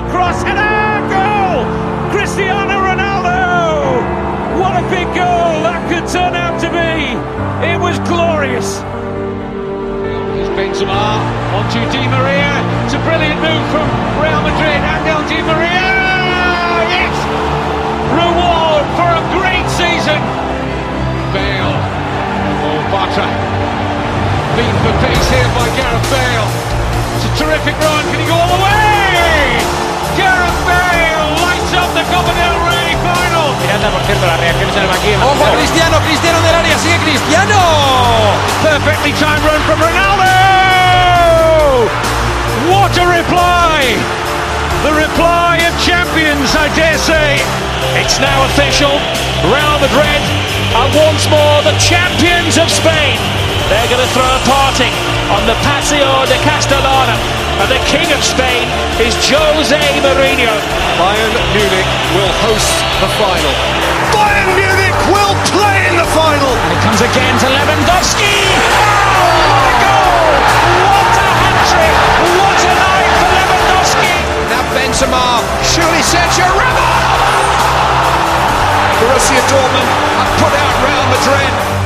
Great cross header! Goal! Cristiano Ronaldo! What a big goal that could turn out to be! It was glorious. Here's Benzema onto Di Maria. It's a brilliant move from Real Madrid. Angel Di Maria! Yes! Reward for a great season. Bale. Oh, Bata. Beat for pace here by Gareth Bale. It's a terrific run. Can he go all the way? Gareth Bale lights up the Copa del Rey final. Miranda, por cierto, las reacciones en el banquillo. Ojo Cristiano, Cristiano del área, sigue Cristiano. Perfectly timed run from Ronaldo. What a reply! The reply of champions, I dare say. It's now official. Real Madrid are once more the champions of Spain. They're going to throw a party on the Paseo de Castellana. And the king of Spain is Jose Mourinho. Bayern Munich will host the final. Bayern Munich will play in the final. And it comes again to Lewandowski. Oh, what a goal! What a hat-trick! What a night for Lewandowski! Now Benzema, surely Sergio Ramos. Borussia Dortmund have put out Real Madrid.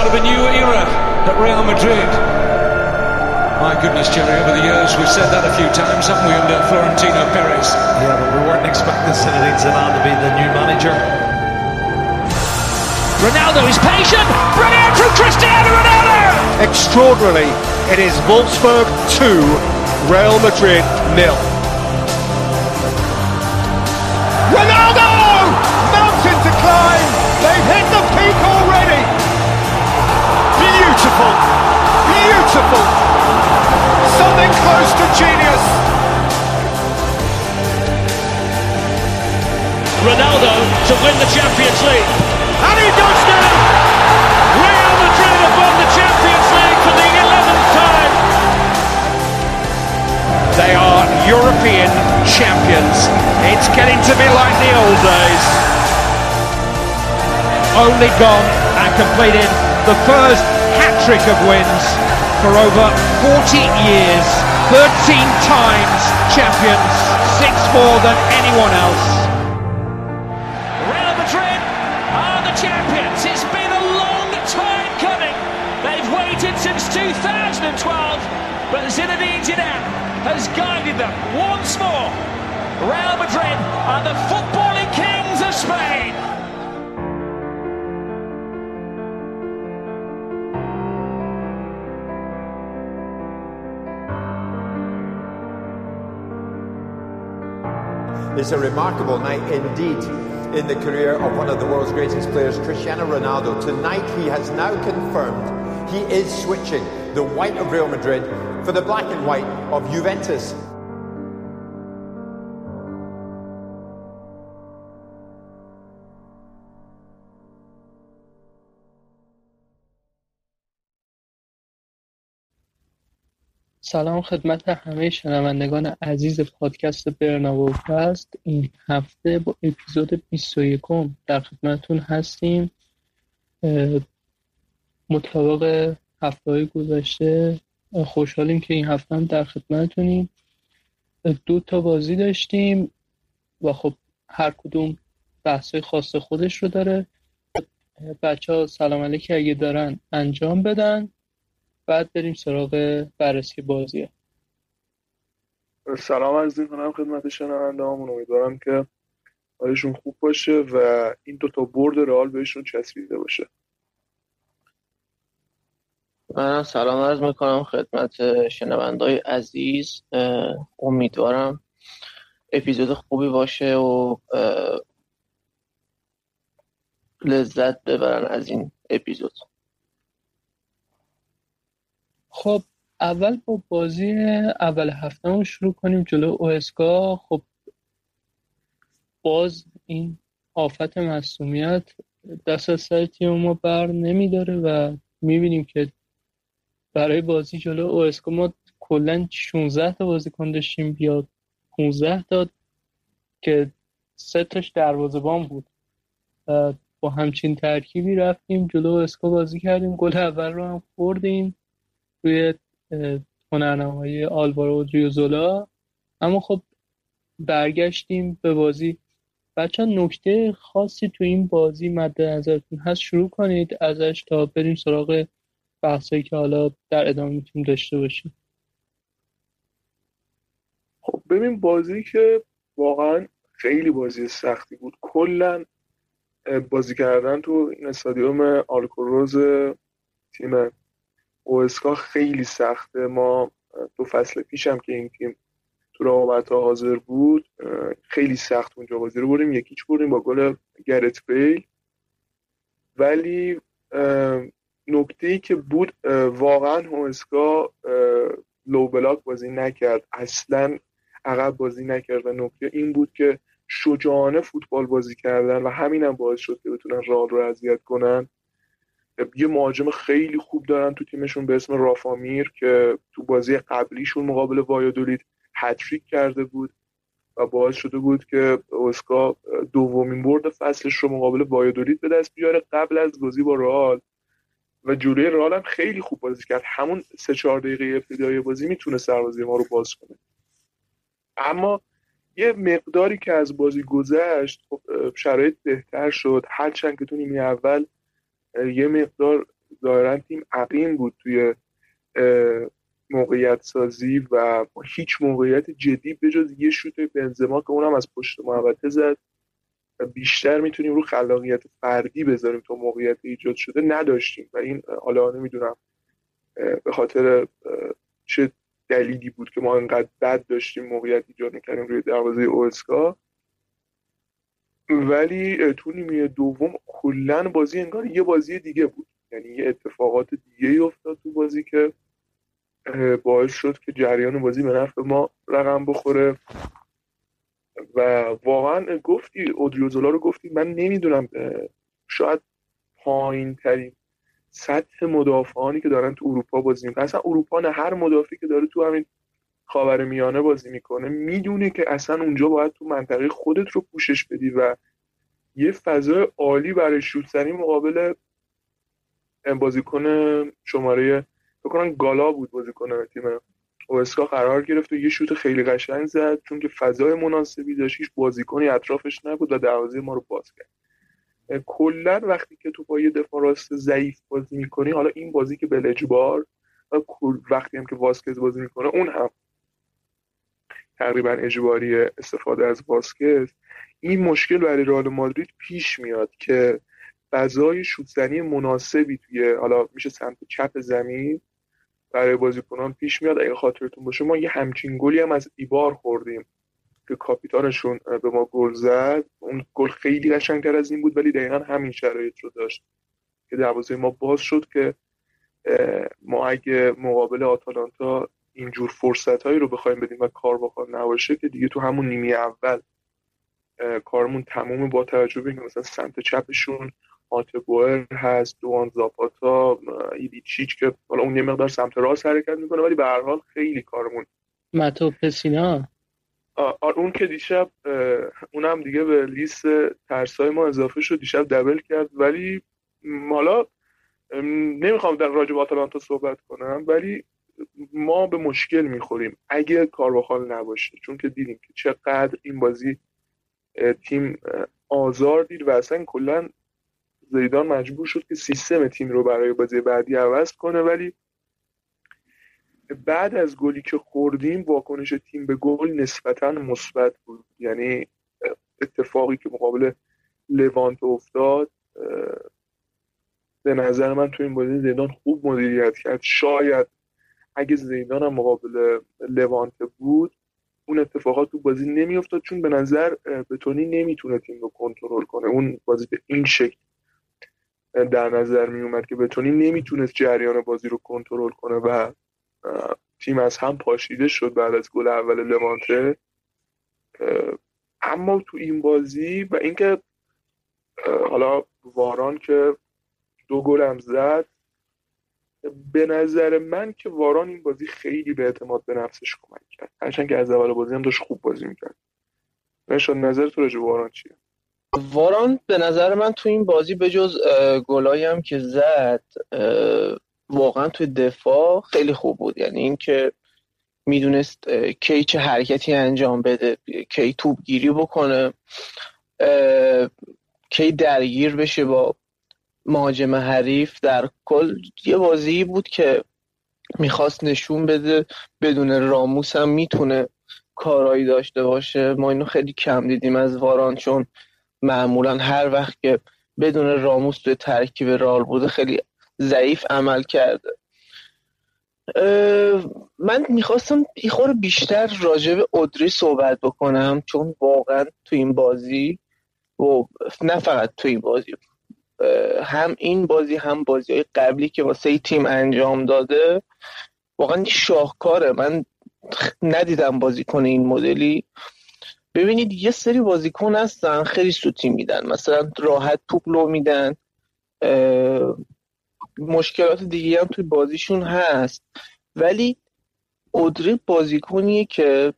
Start of a new era at Real Madrid. My goodness, Jerry, over the years we've said that a few times, haven't we, under Florentino Perez? Yeah, but we weren't expecting Zinedine Zidane to be the new manager. Ronaldo is patient. Brilliant from Cristiano Ronaldo. Extraordinarily, it is Wolfsburg 2, Real Madrid nil. Beautiful! Beautiful! Something close to genius! Ronaldo to win the Champions League. And he does now! Real Madrid have won the Champions League for the 11th time! They are European champions. It's getting to be like the old days. Only gone and completed the first hat trick of wins for over 40 years. 13 times champions, six more than anyone else. Real Madrid are the champions. It's been a long time coming. They've waited since 2012, but Zinedine Zidane has guided them once more. Real Madrid are the footballing kings of Spain. It's a remarkable night indeed in the career of one of the world's greatest players, Cristiano Ronaldo. Tonight he has now confirmed he is switching the white of Real Madrid for the black and white of Juventus. سلام خدمت همه شنوندگان عزیز پادکست برناو است این هفته با اپیزود 21 در خدمتتون هستیم. مطابق هفته های گذشته خوشحالیم که این هفته هم در خدمتتونیم. اه، دو تا بازی داشتیم و خب هر کدوم بحث خاص خودش رو داره. بچه ها سلام علیک اگه دارن انجام بدن. بعد بریم سراغ بررسی بازی. سلام عرض می‌کنم خدمت شنونده همون امیدوارم که حالشون خوب باشه و این دوتا برد رئال بهشون چسبیده باشه. من سلام عرض می‌کنم خدمت شنوندای عزیز. امیدوارم اپیزود خوبی باشه و لذت ببرن از این اپیزود. خب اول با بازی اول هفته شروع کنیم جلو اوسکا خب باز این آفت مصومیت دست از سر تیم ما بر نمیداره و می‌بینیم که برای بازی جلو اوسکا ما کلا 16 تا بازیکن داشتیم بیاد 15 تا که سه تاش دروازه‌بان بود. با همچین ترکیبی رفتیم جلو اسکو بازی کردیم گل اول رو هم خوردیم. روی هنرنمایی آلوارو دریوزولا اما خب برگشتیم به بازی. بچه نکته خاصی تو این بازی مد نظرتون هست؟ شروع کنید ازش تا بریم سراغ بحثایی که حالا در ادامه می‌تونیم داشته باشیم. خب ببین بازی که واقعا خیلی بازی سختی بود. کلا بازی کردن تو این استادیوم آلکوروز تیم اوسکا خیلی سخته. ما دو فصل پیشم که این تیم تو رقابت حاضر بود خیلی سخت اونجا بازی رو بردیم. یکیچ بردیم؟ با گل گرت بیل. ولی نکته ای که بود واقعا اوسکا لو بلاک بازی نکرد. اصلا عقب بازی نکرد. و نکته این بود که شجاعانه فوتبال بازی کردن و همین هم باعث شد که بتونن رال رو اذیت کنن. یه مهاجم خیلی خوب دارن تو تیمشون به اسم رافامیر که تو بازی قبلیشون مقابل وایادولید هتریک کرده بود و باعث شده بود که اسکا دومین برد فصلش رو مقابل وایادولید به دست بیاره قبل از بازی با رئال. و جلوی رئال هم خیلی خوب بازی کرد. همون سه چهار دقیقه ابتدای بازی می‌تونه سربازی ما رو باز کنه. اما یه مقداری که از بازی گذشت خب شرایط بهتر شد. هرچند که تو نیمه اول یه مقدار ظاهرا تیم عقیم بود توی موقعیت سازی و هیچ موقعیت جدی به جز یه شوت بنزما که اونم از پشت محوطه زد. بیشتر می‌تونیم رو خلاقیت فردی بذاریم تا موقعیت ایجاد شده نداشتیم. و این حالا نمی‌دونم به خاطر چه دلیلی بود که ما انقدر بد داشتیم موقعیت ایجاد می‌کردیم روی دروازه اوسکا ولی تو نیمه دوم کلا بازی انگار یه بازی دیگه بود. یعنی یه اتفاقات دیگه ای افتاد تو بازی که باعث شد که جریان بازی به نفع ما رقم بخوره. و واقعا گفتی اودریوزولا رو گفتی من نمی‌دونم شاید پایین ترین سطح مدافعانی که دارن تو اروپا بازی می‌کنن. اصلا اروپا نه هر مدافعی که داره تو همین خاور میانه بازی می‌کنه می‌دونه که اصلا اونجا باید تو منطقه خودت رو پوشش بدی و یه فضای عالی برای شوتزنی مقابل بازیکن شماره بکنن گالا بود بازیکن تیم اوسکا قرار گرفت و یه شوت خیلی قشنگ زد چون که فضای مناسبی داشت هیچ بازیکنی اطرافش نبود و دروازه ما رو باز کرد. کلا وقتی که تو با یه دفاع راست ضعیف بازی می‌کنی حالا این بازی که به اجبار و وقتی هم که واسکز بازی می‌کنه اون هم. تقریبا اجباری استفاده از واسکز این مشکل برای رئال مادرید پیش میاد که فضای شوتزنی مناسبی توی حالا میشه سمت چپ زمین برای بازیکنان پیش میاد. اگه خاطرتون باشه ما یه همچین گلی هم از ایبار خوردیم که کاپیتانشون به ما گل زد. اون گل خیلی قشنگتر از این بود ولی دقیقا همین شرایط رو داشت که دروازه ما باز شد که ما اگه مقابل آتالانتا اینجور فرصت هایی رو بخوایم بدیم و کار بخواد نباشه که دیگه تو همون نیمی اول کارمون تموم با توجه به مثلا سمت چپشون آتبوئر هست دوان زاپاتا ایلیچیچ که حالا اون یه مقدار سمت راست حرکت می‌کنه ولی به هر حال خیلی کارمون. متو پسینا؟ اون که دیشب اونم دیگه به لیست ترسای ما اضافه شد دیشب دبل کرد ولی حالا نمی‌خوام در راجب آتالانتا صحبت کنم ولی ما به مشکل می‌خوریم اگه کارواخال نباشه چون که دیدیم که چقدر این بازی تیم آزار دید و اصلا کلا زیدان مجبور شد که سیستم تیم رو برای بازی بعدی عوض کنه. ولی بعد از گلی که خوردیم واکنش تیم به گل نسبتا مثبت بود. یعنی اتفاقی که مقابل لوانت افتاد به نظر من تو این بازی زیدان خوب مدیریت کرد. شاید اگه زیدان هم مقابل لوانته بود اون اتفاقات تو بازی نمیافتاد چون به نظر بتونی نمی‌تونه تیم رو کنترل کنه. اون بازی به این شکل در نظر می اومد که بتونی نمی‌تونست جریان بازی رو کنترل کنه و تیم از هم پاشیده شد بعد از گل اول لوانته. اما تو این بازی و اینکه حالا واران که دو گل هم زد به نظر من که واران این بازی خیلی به اعتماد به نفسش کمک کرد. هرچند که از اول بازی هم داشت خوب بازی می‌کرد. نشان نظر تو راجع واران چیه؟ واران به نظر من تو این بازی به جز گلایی هم که زد واقعا توی دفاع خیلی خوب بود. یعنی اینکه می‌دونست کی چه حرکتی انجام بده کی توپ گیری بکنه کی درگیر بشه با مهاجم حریف در کل یه بازی بود که می‌خواست نشون بده بدون راموس هم می‌تونه کارایی داشته باشه. ما اینو خیلی کم دیدیم از واران چون معمولا هر وقت که بدون راموس توی ترکیب رال بوده خیلی ضعیف عمل کرده. من می‌خواستم یه بیشتر راجع به ادری صحبت بکنم چون واقعا تو این بازی و نه فقط تو این بازی هم این بازی هم بازی های قبلی که واسه تیم انجام داده واقعا شاهکاره. من ندیدم بازیکن این مدلی. ببینید یه سری بازیکن هستن خیلی سوتی میدن. مثلا راحت توپ لو میدن. مشکلات دیگه هم توی بازیشون هست. ولی اودری بازیکنیه که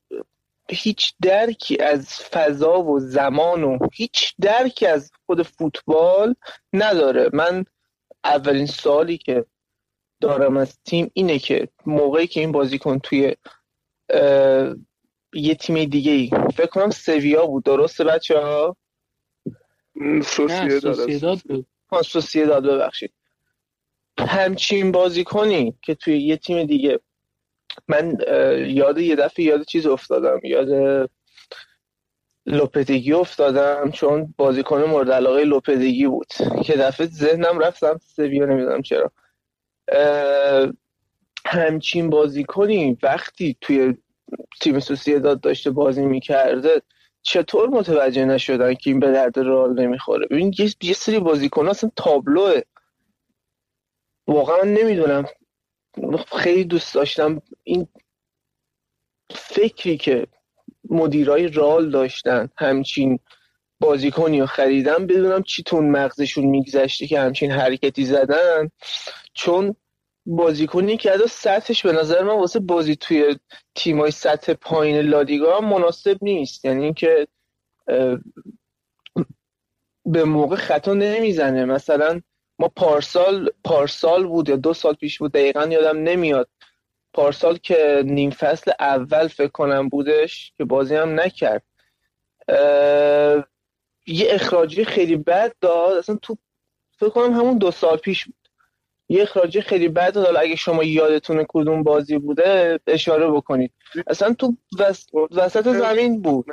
هیچ درکی از فضا و زمان و هیچ درکی از خود فوتبال نداره. من اولین سالی که دارم از تیم اینه که موقعی که این بازیکن توی یه تیم دیگه ای فکر کنم سویا بود. درسته بچه ها سوسیداد بود. سوسیداد ببخشید. همچین بازیکنی که توی یه تیم دیگه من یاد یه دفعه یاد چیز افتادم یاد لوپدگی افتادم چون بازیکن مورد علاقه لوپدگی بود. که دفعه ذهنم رفتم سویا نمی‌دونم چرا. همچین بازیکنی وقتی توی تیم داد داشته بازی می‌کرده چطور متوجه نشدن که این به درد رال نمی‌خوره؟ ببین یه سری بازیکن اصلا تابلوه. واقعا نمی‌دونم. خیلی دوست داشتم. این فکری که مدیرای رال داشتن همچین بازیکنی رو خریدن بدونم چی تون مغزشون میگذشته که همچین حرکتی زدن. چون بازیکنی که از سطحش به نظر من واسه بازی توی تیمای سطح پایین لادیگا مناسب نیست. یعنی اینکه به موقع خطا نمی‌زنه. مثلا ما پارسال پارسال بود یا دو سال پیش بود دقیقا یادم نمیاد. پارسال که نیم فصل اول فکر کنم بودش که بازی هم نکرد. یه اخراجی خیلی بد داد. اصلا تو فکر کنم همون دو سال پیش بود. یه اخراجی خیلی بد داد. اگه شما یادتون کدوم بازی بوده اشاره بکنید. اصلا تو وسط زمین بود.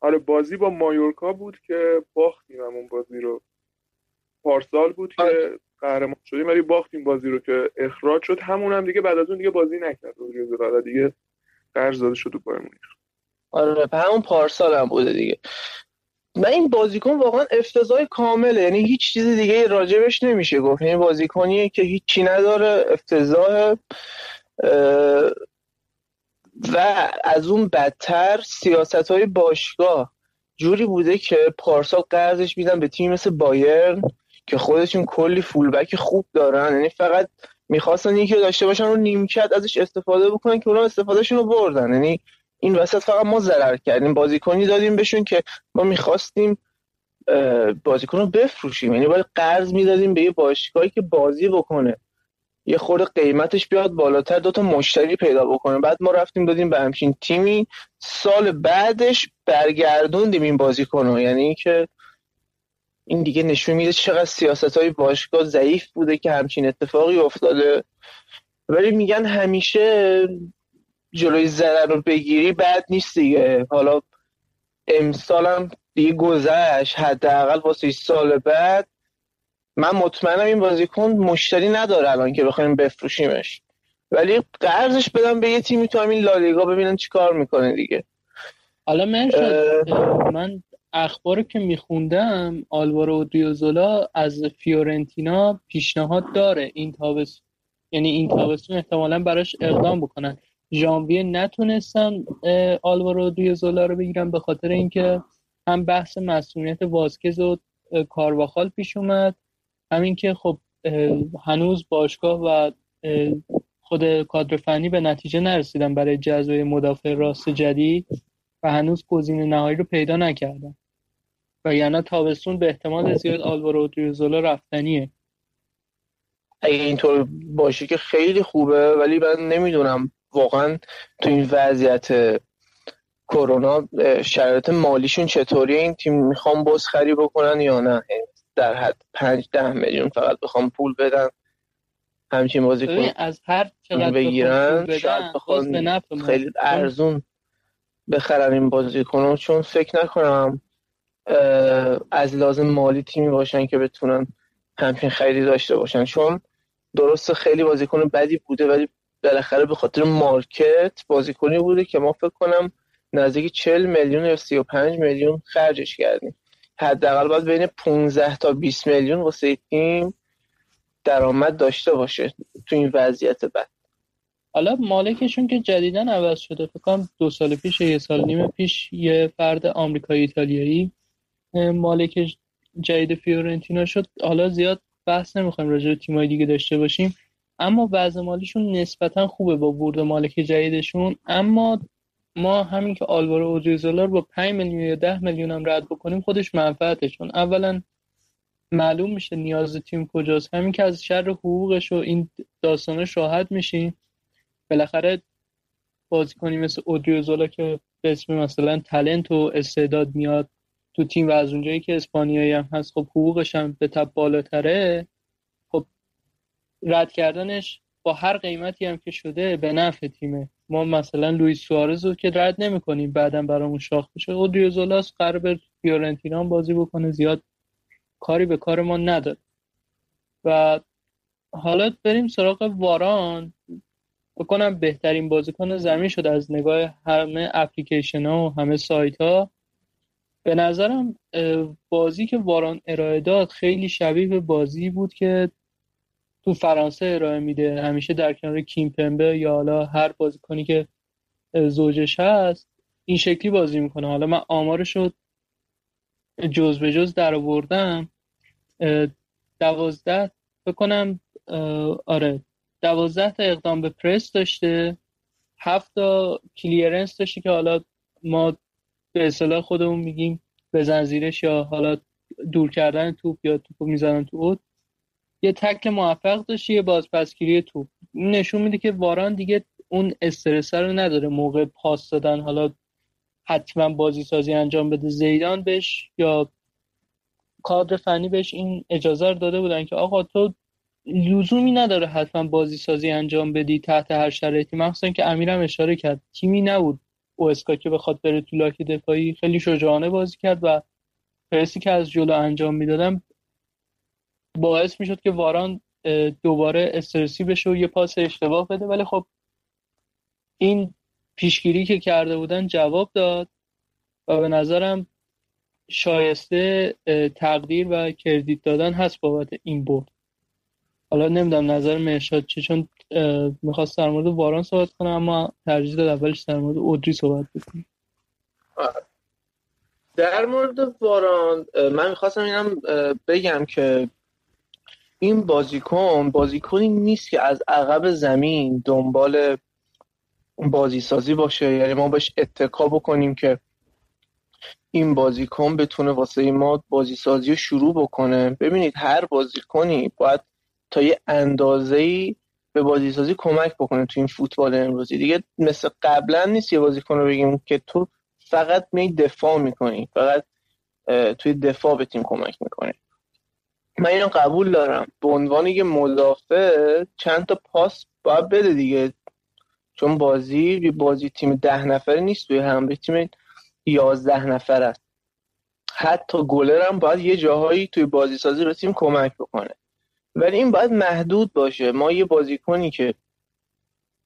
آره بازی با مایورکا بود که باختیم همون بازی رو. پارسال بود که آره. قهرمان شدیم ولی باختیم بازی رو که اخراج شد. همون هم دیگه بعد از اون دیگه بازی نکرد. بعد دیگه قرض داده شد تو بایر آره همون پارسال هم بوده دیگه. من این بازیکن واقعا افتضاح کامله. یعنی هیچ چیز دیگه راجبش نمیشه گفت. این یعنی بازیکنیه که هیچی نداره افتضاح. و از اون بدتر سیاست های باشگاه. جوری بوده که پارسال قرضش میدن به تیم مثل بایرن. که خودشون کلی فولبک خوب دارن. یعنی فقط می‌خواستن یکی داشته باشن رو نیمکت ازش استفاده بکنن که اونا استفادهشون رو بردن. یعنی این وسط فقط ما ضرر کردیم. بازیکنی دادیم بهشون که ما می‌خواستیم بازیکن رو بفروشیم. یعنی باید قرض می‌دادیم به یه باشگاهی که بازی بکنه. یه خورده قیمتش بیاد بالاتر دوتا مشتری پیدا بکنه. بعد ما رفتیم دادیم به همچین تیمی. سال بعدش برگردوندیم این بازیکن یعنی که این دیگه نشون میده چقدر سیاست های باشگاه ضعیف بوده که همچین اتفاقی افتاده. ولی میگن همیشه جلوی ضرر رو بگیری بد نیست دیگه. حالا امسالم دیگه گذشت. حداقل واسه سال بعد. من مطمئنم این بازیکن مشتری نداره الان که بخوایم بفروشیمش. ولی قرضش بدم به یه تیمی تو همین لالیگا ببینن چی کار می‌کنه دیگه. حالا من من اخبار که میخوندم آلوارو دیوزولا از فیورنتینا پیشنهاد داره این تابستون. یعنی این تابستون احتمالا براش اقدام بکنن. ژانویه نتونستن آلوارو دیوزولا رو بگیرن به خاطر اینکه هم بحث مسئولیت واسکز و کارواخال پیش اومد. همین که خب هنوز باشگاه و خود کادر فنی به نتیجه نرسیدن برای جذب مدافع راست جدید. و هنوز گزینه نهایی رو پیدا نکردن. و یعنی تابستون به احتمال زیاد آلوارو دیوزولا رفتنیه. اگه اینطور باشه که خیلی خوبه ولی من نمی‌دونم. واقعا تو این وضعیت کرونا شرایط مالیشون چطوری این تیم می‌خوام بزخری بکنن یا نه؟ در حد پنج ده میلیون فقط بخوام پول بدن همچین بازی کن از هر چقدر بگیرن شاید بخوان خیلی ارزون. بخرن این بازی کنم چون فکر نکنم از لازم مالی تیمی باشن که بتونن همچین خیلی داشته باشن. چون درست خیلی بازیکن بدی بوده ولی بالاخره به خاطر مارکت بازیکنی بوده که ما فکر کنم نزدیک 40 میلیون یا 35 میلیون خرجش کردیم. حداقل باید بین 15 تا 20 میلیون واسه تیم درآمد داشته باشه تو این وضعیت بد حالا مالکشون که جدیدن عوض شده فکر کنم دو سال پیش یه سال نیم پیش یه فرد آمریکایی ایتالیایی مالک جدید فیورنتینا شد. حالا زیاد بحث نمی‌خوایم راجع به تیمای دیگه داشته باشیم اما وضع مالیشون نسبتا خوبه با ورود مالک جدیدشون. اما ما همین که آلوارو اودریزولا رو با 5 میلیون یا 10 میلیون هم رد بکنیم خودش منفعته. چون اولا معلوم میشه نیاز تیم کجاست. همین که از شر حقوقش و این داستانش راحت میشیم بالاخره بازیکنی مثل اودریوزولا که به اسم مثلا تلنت و استعداد میاد تو تیم و از اونجایی که اسپانیایی هم هست خب حقوقش هم به تب بالاتره. خب رد کردنش با هر قیمتی هم که شده به نفع تیمه. ما مثلا لوئیس سوارز رو که رد نمی کنیم بعدا برامون شاخ بشه. اودریوزولاس قرار به فیورنتینا بازی بکنه زیاد کاری به کار ما نداره. و حالا بریم سراغ واران. بکنم بهترین بازیکن زمین شده از نگاه همه اپلیکیشن ها و همه سایت ها به نظرم بازی که واران ارائه داد خیلی شبیه به بازی بود که تو فرانسه ارائه میده. همیشه در کنار کیمپمبه یا حالا هر بازیکنی که زوجش هست این شکلی بازی می‌کنه. حالا من آمارش رو جز به جز در آوردم. دوازده بکنم آره دوازده تا اقدام به پرس داشته هفت تا کلیرنس داشته که حالا ما به اصطلاح خودمون میگیم بزن زیرش یا حالا دور کردن توپ یا توپ می‌زنن تو اوت. یه تکل موفق داشته یه بازپسگیری توپ. نشون میده که واران دیگه اون استرس رو نداره. موقع پاس دادن حالا حتما بازی سازی انجام بده. زیدان بهش یا کادر فنی بهش این اجازه رو داده بودن که آقا تو لزومی نداره حتما بازی سازی انجام بدی تحت هر شرایطی. مخصوصا که امیرم اشاره کرد. تیمی نبود اوسکا که بخواد بره تو لاک دفاعی. خیلی شجاعانه بازی کرد و پرسی که از جلو انجام می‌دادم باعث می‌شد که واران دوباره استرسی بشه و یه پاس اشتباه بده. ولی خب این پیشگیری که کرده بودن جواب داد و به نظرم شایسته تقدیر و کردیت دادن هست بابت این برد. حالا نمی‌دونم نظر مرشاد چه چون می‌خواست در مورد واران صحبت کنم اما ترجیح داد اولش در مورد اودری صحبت بکنم در مورد واران من می‌خواستم اینم بگم که این بازیکن بازیکنی نیست که از عقب زمین دنبال بازی سازی باشه. یعنی ما بهش اتکا بکنیم که این بازیکن بتونه واسه ما بازی سازی رو شروع بکنه. ببینید هر بازیکنی باید تا یه اندازه ای به بازی سازی کمک بکنه تو این فوتبال امروزی. دیگه مثل قبلا نیست یه بازیکن رو بگیم که تو فقط می دفاع می‌کنی فقط توی دفاع به تیم کمک می‌کنی. من اینو قبول دارم. به عنوان یه مدافع چند تا پاس باید بده دیگه. چون بازی بازی تیم ده نفره نیست توی هم به تیم یازده نفر است. حتی گلر هم باید یه جاهایی توی بازی سازی به تیم کمک بکنه. ولی این باید محدود باشه. ما یه بازیکنی که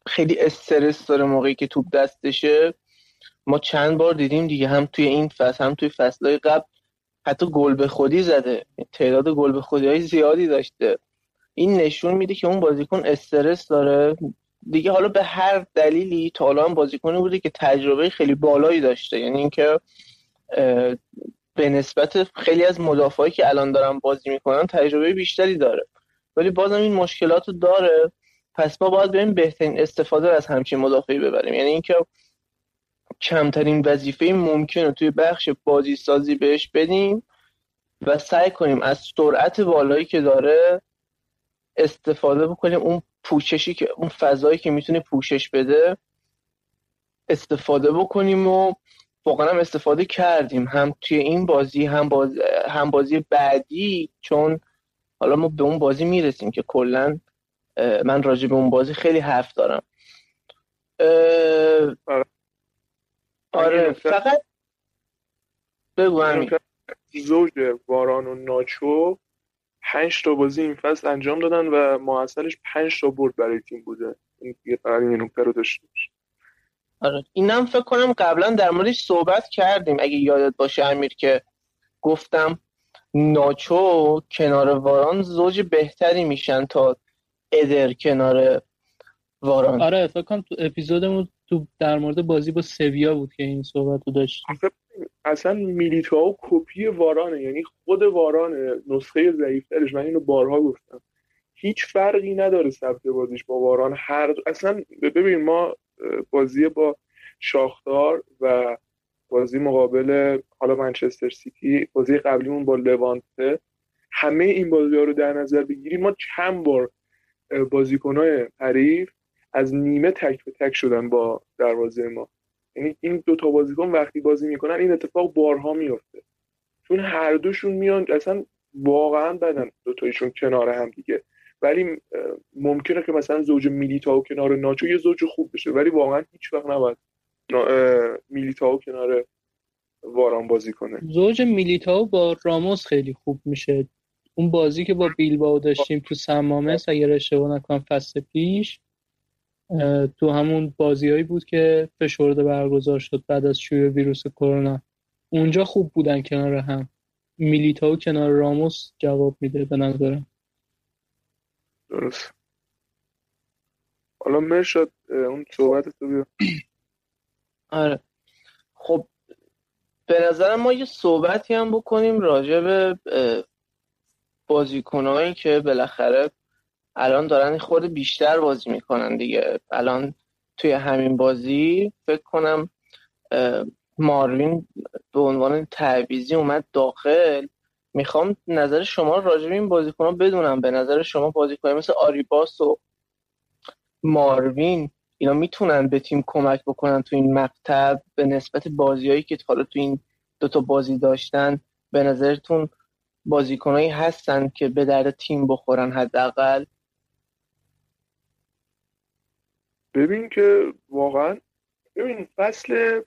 خیلی استرس داره موقعی که توپ دستشه ما چند بار دیدیم دیگه هم توی این فصل هم توی فصلهای قبل حتی گل به خودی زده. تعداد گل به خودی های زیادی داشته. این نشون میده که اون بازیکن استرس داره. دیگه حالا به هر دلیلی تا حالا هم بازیکنی بوده که تجربه خیلی بالایی داشته. یعنی اینکه به نسبت خیلی از مدافعایی که الان دارن بازی می‌کنن تجربه بیشتری داره. ولی بازم این مشکلات رو داره. پس ما باید بریم بهترین استفاده از همچین مدافعی ببریم. یعنی اینکه کمترین وظیفه ممکن رو توی بخش بازی سازی بهش بدیم و سعی کنیم از سرعت بالایی که داره استفاده بکنیم اون پوششی که اون فضایی که می‌تونه پوشش بده استفاده بکنیم و واقعا هم استفاده کردیم. هم توی این بازی هم بازی, هم بازی بعدی چون حالا ما به اون بازی می‌رسیم که کلا من راجع به اون بازی خیلی حرف دارم. آره, آره، فقط بگو همین زوج واران و ناچو پنج تا بازی این فصل انجام دادن و معاصلش پنج تا برد برای تیم بوده. این یه این نکته رو داشته آره. اینم فکر کنم قبلا در موردش صحبت کردیم. اگه یادت باشه امیر که گفتم ناچو کنار واران زوج بهتری میشن تا ادر کنار واران. آره فکر کنم تو اپیزودمون تو در مورد بازی با سویا بود که این صحبت رو داشت. اصلا میلیتاو کپی وارانه یعنی خود وارانه نسخه ضعیفترش من اینو بارها گفتم. هیچ فرقی نداره سبت بازیش با واران. هر اصلا ببین ما بازی با شاختار و بازی مقابل حالا منچستر سیتی بازی قبلیمون با لوانته. همه این بازی ها رو در نظر بگیریم ما چند بار بازیکنهای حریف از نیمه تک به تک شدن با دروازه ما. یعنی این دو تا بازیکن وقتی بازی می‌کنن این اتفاق بارها میفته چون هر دوشون میان اصلا واقعا بدن دو تایشون کنار هم دیگه. ولی ممکنه که مثلا زوج میلیتاو کنار ناچو یه زوج خوب بشه ولی واقعا هیچ وقت نباید میلیتاو کنار واران بازی کنه. زوج میلیتاو با راموس خیلی خوب میشه. اون بازی که با بیلباو داشتیم تو سمامس اگر اشتباه نکنم فصل پیش تو همون بازیهایی بود که فشرده برگزار شد بعد از شیوع ویروس کرونا. اونجا خوب بودن کنار هم. میلیتاو کنار راموس جواب میده به نظرم. درست. حالا مرشد اون صحبت تو بیا. آره. خب به نظرم ما یه صحبتی هم بکنیم راجع به بازیکنهایی که بالاخره الان دارن خود بیشتر بازی می‌کنن دیگه. الان توی همین بازی فکر کنم ماروین به عنوان تعویزی اومد داخل. می‌خوام نظر شما راجع به این بازیکن بدونم. به نظر شما بازیکن مثل آریباس و ماروین اینا می‌تونن به تیم کمک بکنن تو این مقطع به نسبت بازیهایی که حالا تو این دوتا بازی داشتن به نظرتون بازیکنایی هستن که به درد تیم بخورن حداقل؟ ببین که واقعا ببین فصل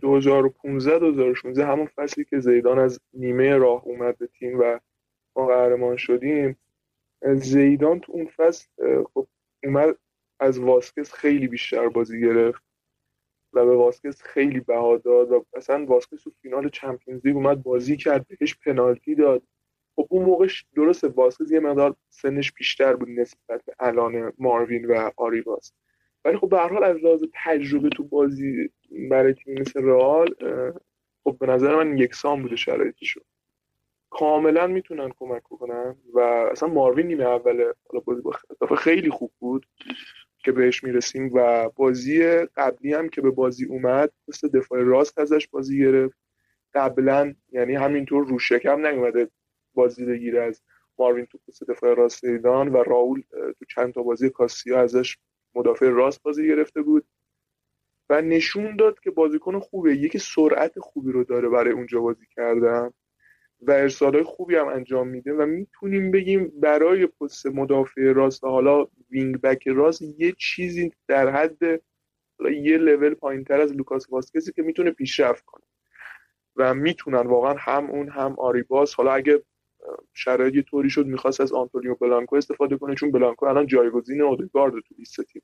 2015 2016 همون فصلی که زیدان از نیمه راه اومد به تیم و ما قهرمان شدیم زیدان تو اون فصل خب اومد از واسکس خیلی بیشتر بازی گرفت و به واسکس خیلی بها داد و اصلا واسکس تو فینال Champions League اومد بازی کرد بهش پنالتی داد. خب اون موقعش درست واسکس یه مقدار سنش بیشتر بود نسبت به الان ماروین و آریباس ولی خب به حال از لحاظ تجربه تو بازی برای تیم مثل رئال خب به نظر من یکسان بوده شرایطشون. کاملا می‌تونن کمک بکنن و اصلا ماروین نیمه اول حالا بازی با خیلی خوب بود. که بهش می‌رسیم و بازی قبلی هم که به بازی اومد مثل دفاع راست ازش بازی گرفت. قبلا یعنی همینطور رو شکم نیومده بازی بگیره از ماروین تو پست دفاع راست ایدان و راول تو چند تا بازی کاسیا ازش مدافع راست بازی گرفته بود. و نشون داد که بازیکن خوبه یکی سرعت خوبی رو داره برای اونجا بازی کردن. و ارسالای خوبی هم انجام میده و می‌تونیم بگیم برای پست مدافع راست و حالا wing back راست یه چیزی در حد یه لول پایین تر از لوکاس واسکسی که می‌تونه پیشرفت کنه. و می‌تونن واقعا هم اون هم آریباس حالا اگه شرایط یه طوری شد می‌خواست از آنتونیو بلانکو استفاده کنه چون بلانکو الان جایگزین اودگارد تو لیست تیم.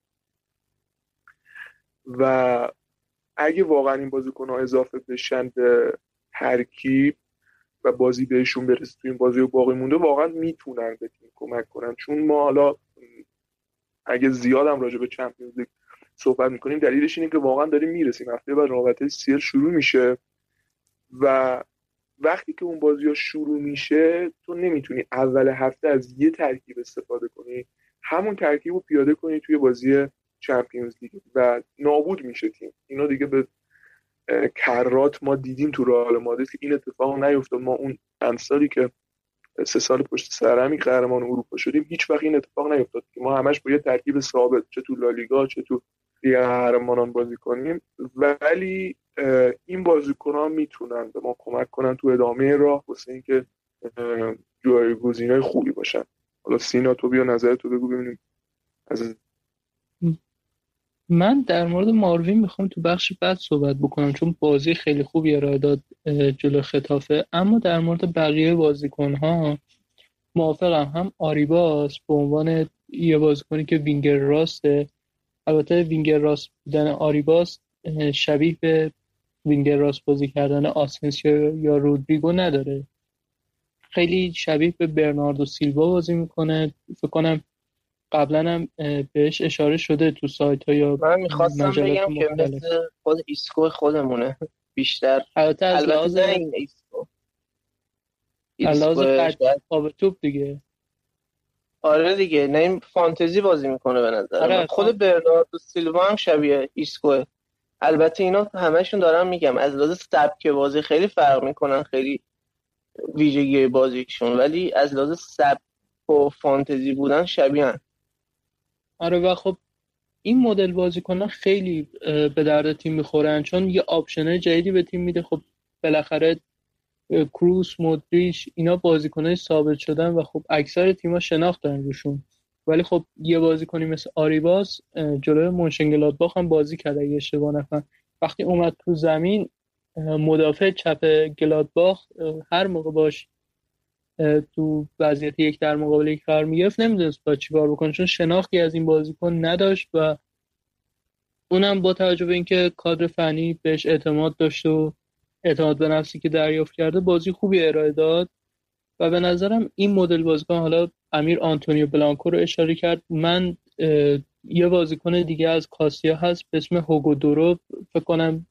و اگه واقعا این بازیکن ها اضافه بشن به ترکیب و بازی بهشون برسه تو این بازی و باقی مونده واقعا می‌تونن به تیم کمک کنن. چون ما حالا اگه زیادم راجع به چمپیونز لیگ صحبت می‌کنیم دلیلش اینه که واقعا داریم می‌رسیم. هفته بعد رابطه سیل شروع میشه و وقتی که اون بازی ها شروع میشه تو نمی‌تونی اول هفته از یه ترکیب استفاده کنی. همون ترکیب رو پیاده کنی توی بازی چمپیونز لیگ و نابود میشه تیم. اینا دیگه به کرات ما دیدیم تو رئال مادرید که این اتفاق نیفتاد. ما اون امسالی که سه سال پشت سر همی قهرمان اروپا شدیم هیچ وقت این اتفاق نیفتاد. که ما همش با یه ترکیب ثابت چه تو لالیگا چه تو لیگ قهرمانان بازی کنیم. ولی این بازیکن ها می‌تونن به ما کمک کنن تو ادامه راه واسه اینکه جایگزینای خوبی باشن. حالا سینا تو بیا نظر تو بگو ببینیم از من در مورد ماروین می‌خوام تو بخش بعد صحبت بکنم چون بازی خیلی خوبی ارائه داد جلو ختافه. اما در مورد بقیه بازیکن ها موافقم. هم آریباس به عنوان یه بازیکنی که وینگر راسته. البته وینگر راست بودن آریباس شبیه به وینگر راست بازی کردن آسنسیو یا رودریگو نداره. خیلی شبیه به برناردو سیلوا بازی می‌کنه. فکر کنم قبلا هم بهش اشاره شده تو سایت ها یا من می‌خواستم بگم که مثل خود ایسکو خودمونه. بیشتر. البته از لحاظ ایسکو. لحاظ توپ دیگه. آره دیگه نه این فانتزی بازی می‌کنه به نظر آره خود. برناردو سیلوا هم شبیه ایسکو البته اینا همشون دارم میگم از لحاظ سبک بازی خیلی فرق می‌کنن خیلی ویژگی بازیشون. ولی از لحاظ سبک و فانتزی بودن شبیه آره و خب این مدل بازیکنان خیلی به درد تیم می‌خورن چون یه option جدیدی به تیم میده. خب بالاخره کروس مودریچ اینا بازیکنای ثابت شدن و خب اکثر تیم‌ها شناخت دارن روشون. ولی خب یه بازیکنی مثل آریباس جلوی مونشن گلادباخ هم بازی کرده اگه اشتباه نکنم وقتی اومد تو زمین مدافع چپ گلادباخ هر موقع باش تو وضعیت یک در مقابل یک قرار می‌گرفت نمی‌دونست با چی کار بکنه چون شناختی از این بازیکن نداشت و اونم با توجه به اینکه کادر فنی بهش اعتماد داشت و اعتماد به نفسی که دریافت کرده بازی خوبی ارائه داد و به نظرم این مدل بازیکن حالا امیر آنتونیو بلانکو رو اشاره کرد من یه بازیکن دیگه از کاسیا هست به اسم هوگو دورو فکر کنم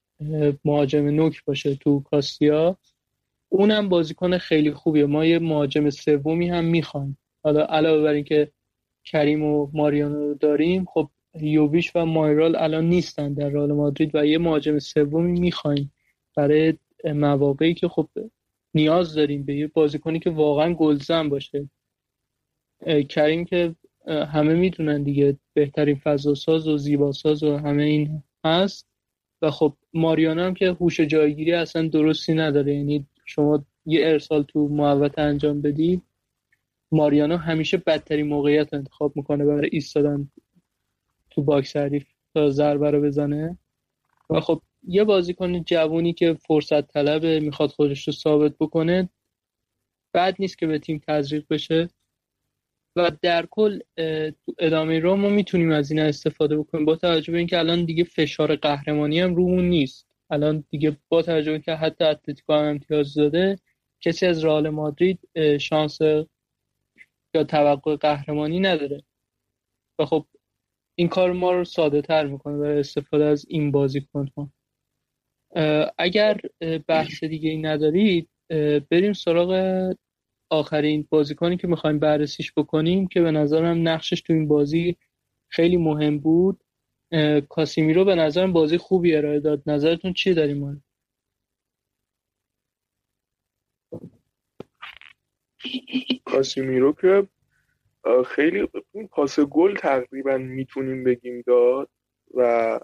مهاجم نوک باشه تو کاسیا. اونم بازیکن خیلی خوبیه. ما یه مهاجم سومی هم می‌خوایم. حالا علاوه بر اینکه کریم و ماریانو رو داریم خب یوویش و مایرال الان نیستن در رئال مادرید و یه مهاجم سومی می‌خوایم برای مواقعی که خب نیاز داریم به یه بازیکنی که واقعا گلزن باشه. کریم که همه می‌دونن دیگه بهترین فضاساز و زیباساز و همه این هست. و خب ماریانو هم که هوش جایگیری اصلا درستی نداره. یعنی شما یه ارسال تو محوت انجام بدی ماریانو همیشه بدترین موقعیت انتخاب می‌کنه برای ایستادن تو باکس حریف تا ضربه رو بزنه. و خب یه بازیکن جوونی که فرصت طلبه می‌خواد خودش رو ثابت بکنه. بعد نیست که به تیم تزریق بشه. و در کل ادامه رو ما می‌تونیم از این استفاده بکنیم. با توجه به اینکه الان دیگه فشار قهرمانی هم رومون نیست. الان دیگه با توجه که حتی اتلتیکو هم امتیاز داده کسی از رئال مادرید شانس یا توقع قهرمانی نداره. و خب این کار ما رو ساده تر می‌کنه برای استفاده از این بازیکن ها اگر بحث دیگه ای ندارید بریم سراغ آخرین بازیکنی که می‌خوایم بررسیش بکنیم که به نظرم نقشش تو این بازی خیلی مهم بود. کاسیمیرو به نظرم بازی خوبی ارائه داد. نظرتون چی داریم کاسیمیرو که خیلی پاس گل تقریبا می‌تونیم بگیم داد و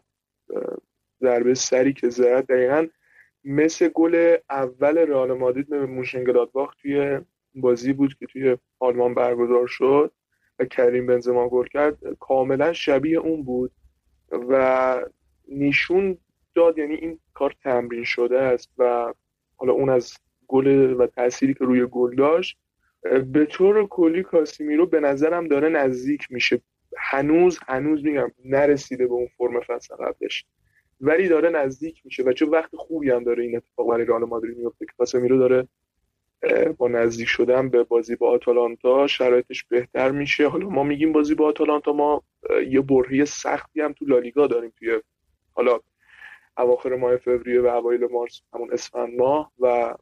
ضربه سری که زد. دقیقا مثل گل اول رئال مادرید به موشنگلادباخ توی بازی بود که توی آلمان برگزار شد و کریم بنزما گل کرد. کاملا شبیه اون بود. و نشون داد یعنی این کار تمرین شده است و حالا اون از گل و تأثیری که روی گل داشت به طور کلی کاسیمیرو به نظرم داره نزدیک میشه. هنوز هنوز میگم نرسیده به اون فرم فصل قبلش. ولی داره نزدیک میشه و چه وقت خوبی هم داره این اتفاق برای رئال مادرید میفته که کاسمیرو داره با نزدیک شدن به بازی با آتالانتا شرایطش بهتر میشه. حالا ما میگیم بازی با آتالانتا ما یه برهی سختی هم تو لالیگا داریم توی حالا اواخر ماه فوریه و اوایل مارس همون اسفند ماه و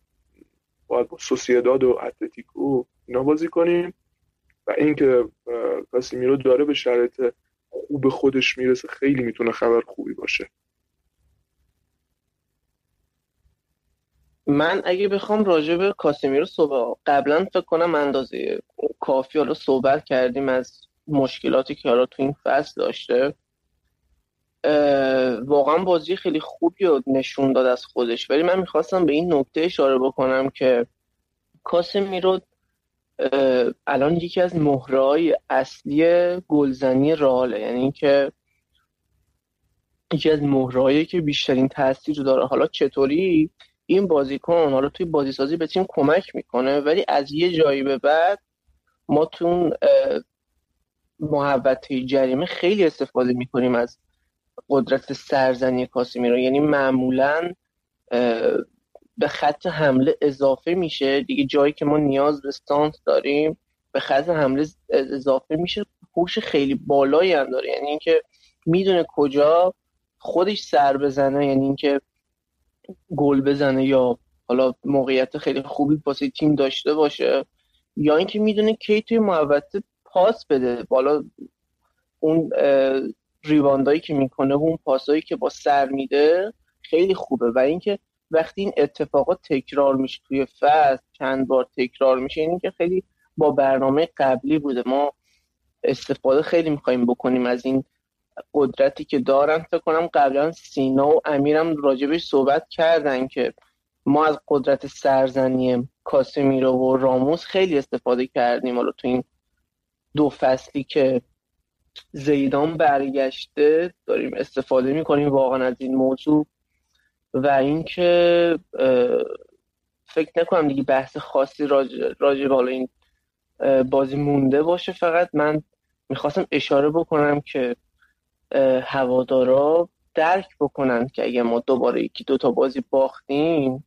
باید با سوسیداد و اتلتیکو اینا بازی کنیم. و اینکه کاسیمیرو داره به شرایط خوب خودش می‌رسه خیلی می‌تونه خبر خوبی باشه. من اگه بخوام راجع به کاسیمیرو صحبت قبلا فکر کنم اندازه کافی حالا صحبت کردیم از مشکلاتی که حالا تو این فصل داشته. واقعا بازی خیلی خوبی رو نشون داد از خودش. ولی من می‌خواستم به این نکته اشاره بکنم که کاسمیرو الان یکی از مهرهای اصلی گلزنی راله یعنی اینکه یکی از مهرهایی که بیشترین تاثیر داره. حالا چطوری؟ این بازیکن حالا توی بازیسازی به تیم کمک می‌کنه ولی از یه جایی به بعد ما تو محوطه جریمه خیلی استفاده می‌کنیم از قدرت سرزنی کاسیمیرو. یعنی معمولا به خط حمله اضافه میشه. دیگه جایی که ما نیاز به سانت داریم به خط حمله اضافه میشه هوش خیلی بالایی هم داره. یعنی اینکه می‌دونه کجا خودش سر بزنه یعنی اینکه گل بزنه یا حالا موقعیت خیلی خوبی واسه تیم داشته باشه یا اینکه می‌دونه کی توی محوطه پاس بده. بالا اون ریواندایی که می‌کنه و اون پاسایی که با سر میده خیلی خوبه. و اینکه وقتی این اتفاقات تکرار میشه توی فصل چند بار تکرار میشه این که خیلی با برنامه قبلی بوده. ما استفاده خیلی می‌خوایم بکنیم از این قدرتی که دارن فکر کنم قبلا سینا و امیرم راجبش صحبت کردن که ما از قدرت سرزنی کاسمیرو و راموس خیلی استفاده کردیم. حالا تو این دو فصلی که زیدان برگشته داریم استفاده می‌کنیم واقعا از این موضوع. و اینکه فکر نکنم دیگه بحث خاصی راجع به حالا این بازی مونده باشه. فقط من می‌خواستم اشاره بکنم که هوادارا درک بکنن که اگه ما دوباره یکی دوتا بازی باختیم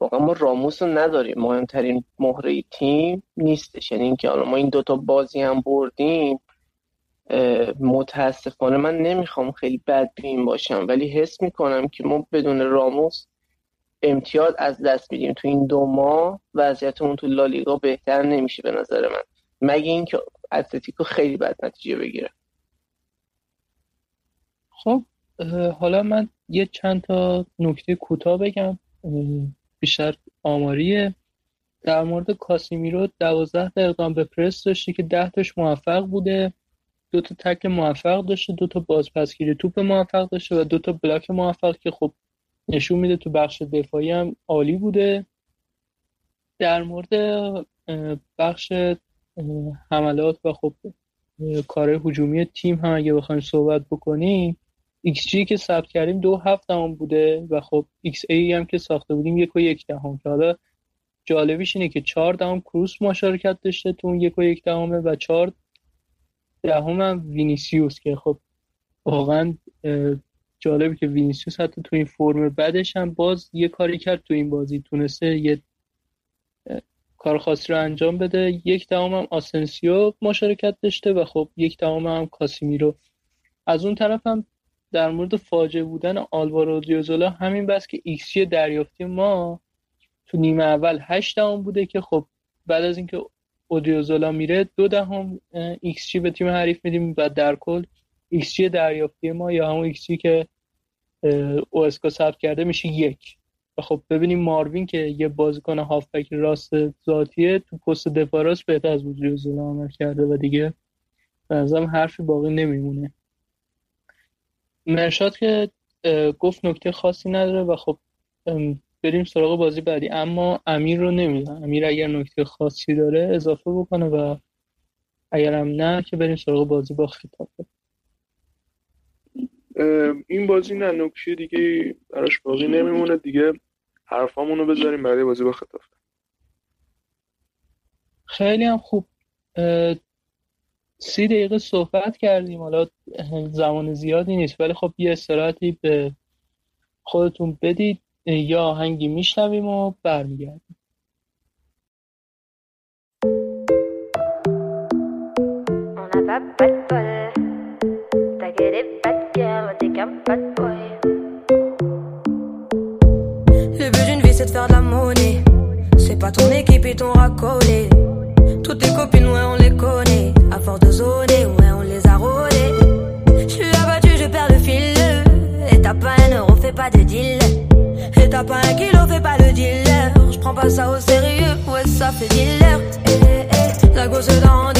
واقعا ما راموس رو نداریم. مهمترین مهره تیم نیستش. یعنی اینکه حالا ما این دوتا بازی هم بردیم متاسفانه من نمی‌خوام خیلی بدبین باشم. ولی حس می‌کنم که ما بدون راموس امتیاز از دست میدیم. تو این دو ماه وضعیتمون تو لالیگا بهتر نمیشه به نظر من. مگه اینکه اتلتیکو خیلی بد نتیجه بگیره. خب حالا من یه چند تا نکته کوتاه بگم. بیشتر آماریه. در مورد کاسیمیرو دوازده دقیقه به پرس داشته که ده تاش موفق بوده دو تا تک موفق داشته دو تا بازپسگیری توپ موفق داشته و دو تا بلاک موفق که خب نشون میده تو بخش دفاعی هم عالی بوده. در مورد بخش حملات و خب کار هجومی تیم هم اگه بخوایم صحبت بکنیم XG که ثبت کردیم دو هفت دهم بوده و خب XA هم که ساخته بودیم یک و یک دهم. که حالا جالبیش اینه که چهار دهم کروس مشارکت داشته تو اون یک و یک دهمه و چهار دهم هم وینیسیوس که خب واقعا جالبی که وینیسیوس حتی تو این فرم بعدش هم باز یه کاری کرد تو این بازی. تونسته یه کار خاصی رو انجام بده. یک دهم هم آسنسیو مشارکت داشته و خب یک دهم هم کاسیمیرو. از اون طرف هم در مورد فاجعه بودن آلوارو اودریوزولا همین بس که ایکس دریافتی ما تو نیمه اول هشت دهم بوده که خب بعد از اینکه اودریوزولا میره دو دهم ایکس به تیم حریف میدیم و در کل ایکس دریافتی ما یا همون ایکس که اوسکا ثبت کرده میشه یک. و خب ببینیم ماروین که یه بازیکن هافبک راست ذاتیه تو پست دفاع بهتر از اودریوزولا عمل کرده و دیگه یه حرفی باقی نمیمونه. مرشاد که گفت نکته خاصی نداره و خب بریم سراغ بازی بعدی. اما امیر رو نمی‌دونم. امیر اگر نکته خاصی داره اضافه بکنه و اگرم نه که بریم سراغ بازی با خطاب. این بازی نه نکته دیگه براش باقی نمیمونه. دیگه حرفامون رو بذاریم برای بازی با خطاف خیلی هم خوب. سی دقیقه صحبت کردیم حالا زمان زیادی نیست ولی خب یه استراحتی به خودتون بدید یا آهنگی میشنویم و برمیگردیم Le but d'une vie c'est de faire de la monnaie C'est pas ton équipe et ton racolé Toutes tes copines ouais on les connaît force de zoner ouais on les a rôlées Je suis abattu je perds le fil. Et t'as pas un euro fais pas de deal Et t'as pas un kilo fais pas le dealer. Je prends pas ça au sérieux ouais ça fait dealer. Eh, eh, eh. La gosse dans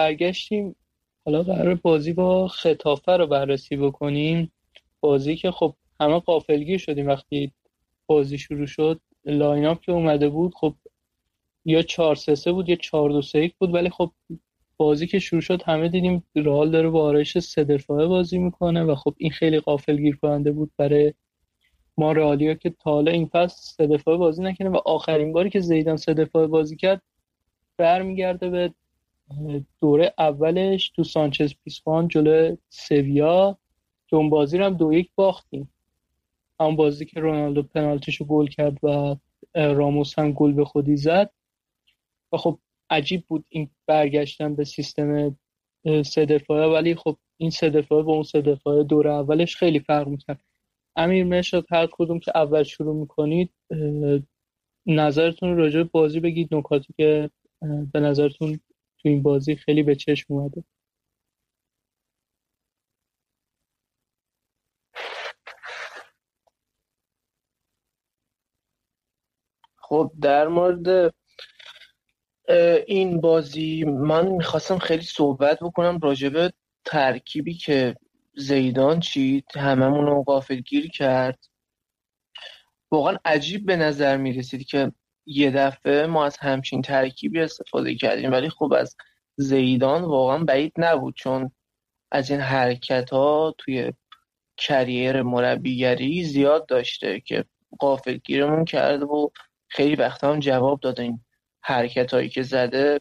برگشتیم حالا قراره بازی با ختافه رو بررسی بکنیم. بازی که خب همه غافلگیر شدیم وقتی بازی شروع شد. line-up که اومده بود خب یا 4 3 بود یا 4 2 3 بود ولی خب بازی که شروع شد همه دیدیم رئال داره با آرایش سه دفاعه بازی می‌کنه و خب این خیلی غافلگیر کننده بود برای ما رئالیا که تا حالا این پس سه دفاعه بازی نکنه و آخرین باری که زیدان سه دفاعه بازی کرد برمیگرده به دوره اولش تو سانچز پیسوان جلو سویا. که اون بازی رو هم دو یک باختیم. همون بازی که رونالدو پنالتیشو گل کرد و راموس هم گل به خودی زد. و خب عجیب بود این برگشتن به سیستم سه دفاعه. ولی خب این سه دفاعه با اون سه دفاعه دور اولش خیلی فرق می‌کرد. امیر مشاد هر کدوم که اول شروع می‌کنید نظرتون راجع بازی بگید. نکاتی که به نظرتون تو این بازی خیلی به چشم اومده. خب در مورد این بازی من می‌خواستم خیلی صحبت بکنم راجبه ترکیبی که زیدان چید هممون رو غافلگیر کرد. واقعا عجیب به نظر می‌رسید که یه دفعه ما از همچین ترکیبی استفاده کردیم ولی خب از زیدان واقعا بعید نبود چون از این حرکت ها توی کریر مربیگری زیاد داشته که قافلگیرمون کرده و خیلی وقتا هم جواب داده این حرکت هایی که زده.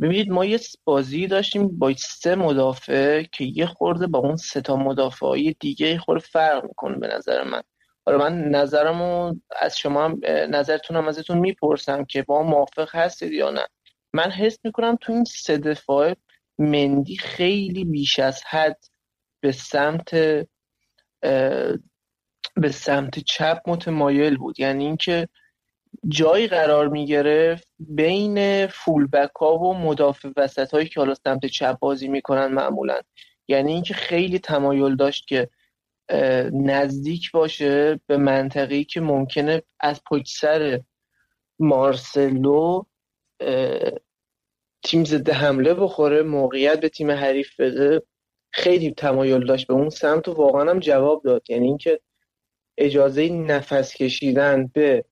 ببینید ما یه بازی داشتیم با سه مدافع که یه خورده با اون سه تا مدافع دیگه یه خورده فرق می‌کنه به نظر من. حالا من نظرمو از شما هم نظرتون ازتون می‌پرسم که با موافق هستید یا نه. من حس می‌کنم تو این سه دفاع مندی خیلی بیش از حد به سمت به سمت چپ متمایل بود. یعنی اینکه جایی قرار می‌گرفت بین فولبک ها و مدافع وسط هایی که حالا سمت چپ بازی می‌کنن معمولا. یعنی اینکه خیلی تمایل داشت که نزدیک باشه به منطقی که ممکنه از پشت مارسلو تیم ضد حمله بخوره موقعیت به تیم حریف بده. خیلی تمایل داشت به اون سمت و واقعا هم جواب داد. یعنی اینکه اجازه نفس کشیدن به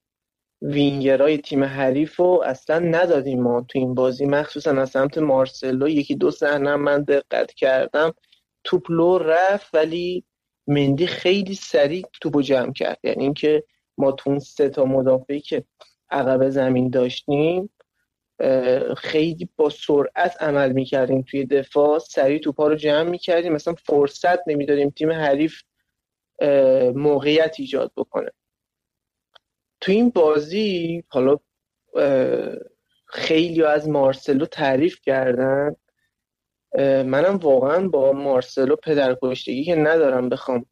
وینگرای تیم حریف رو اصلا ندادیم ما تو این بازی. مخصوصا از سمت مارسلو یکی دو صحنه من دقت کردم. توپ لو رفت ولی مندی خیلی سریع توپو جمع کرد. یعنی اینکه ما تو اون سه تا مدافعی که عقب زمین داشتیم خیلی با سرعت عمل می‌کردیم توی دفاع. سریع توپا رو جمع می‌کردیم. مثلا فرصت نمی‌دادیم تیم حریف موقعیت ایجاد بکنه. تو این بازی حالا خیلی از مارسلو تعریف کردن. منم واقعا با مارسلو پدرکشتگی که ندارم بخوام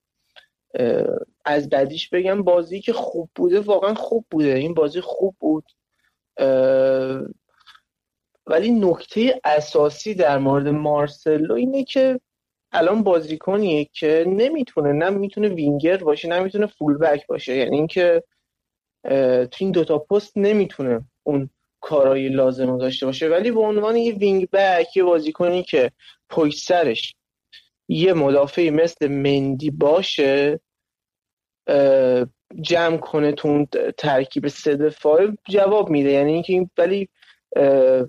از بعدیش بگم بازی که خوب بوده واقعا خوب بوده. این بازی خوب بود. ولی نکته اساسی در مورد مارسلو اینه که الان بازیکنیه که نمی‌تونه نه می‌تونه وینگر باشه نه می‌تونه فول بک باشه. یعنی اینکه تو این دوتا پست نمی‌تونه اون کارایی لازم داشته باشه. ولی به عنوان یه وینگ بک یه بازیکنی که پشت سرش یه مدافعی مثل مندی باشه جمع کنه تو اون ترکیب سه دفاعه جواب میده. یعنی اینکه ولی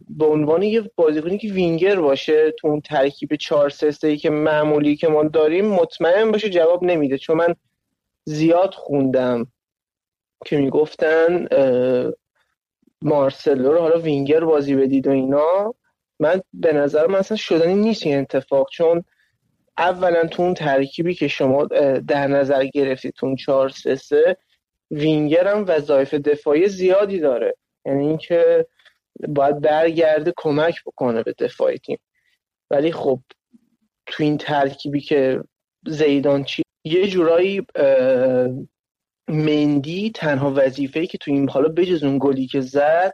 به عنوان یه بازیکنی که وینگر باشه تو اون ترکیب 4 3 که معمولی که ما داریم مطمئن باشه جواب نمیده. چون من زیاد خوندم که می‌گفتن مارسلو رو حالا وینگر بازی بدید و اینا من به نظر من اصلا شدنی نیست این اتفاق چون اولا تو اون ترکیبی که شما در نظر گرفتید تو اون 4 3 3 وینگر هم وظایف دفاعی زیادی داره. یعنی اینکه باید برگرده کمک بکنه به دفاع تیم. ولی خب تو این ترکیبی که زیدان چی یه جورایی مندی تنها وظیفه که تو این حالا بجز اون گلی که زد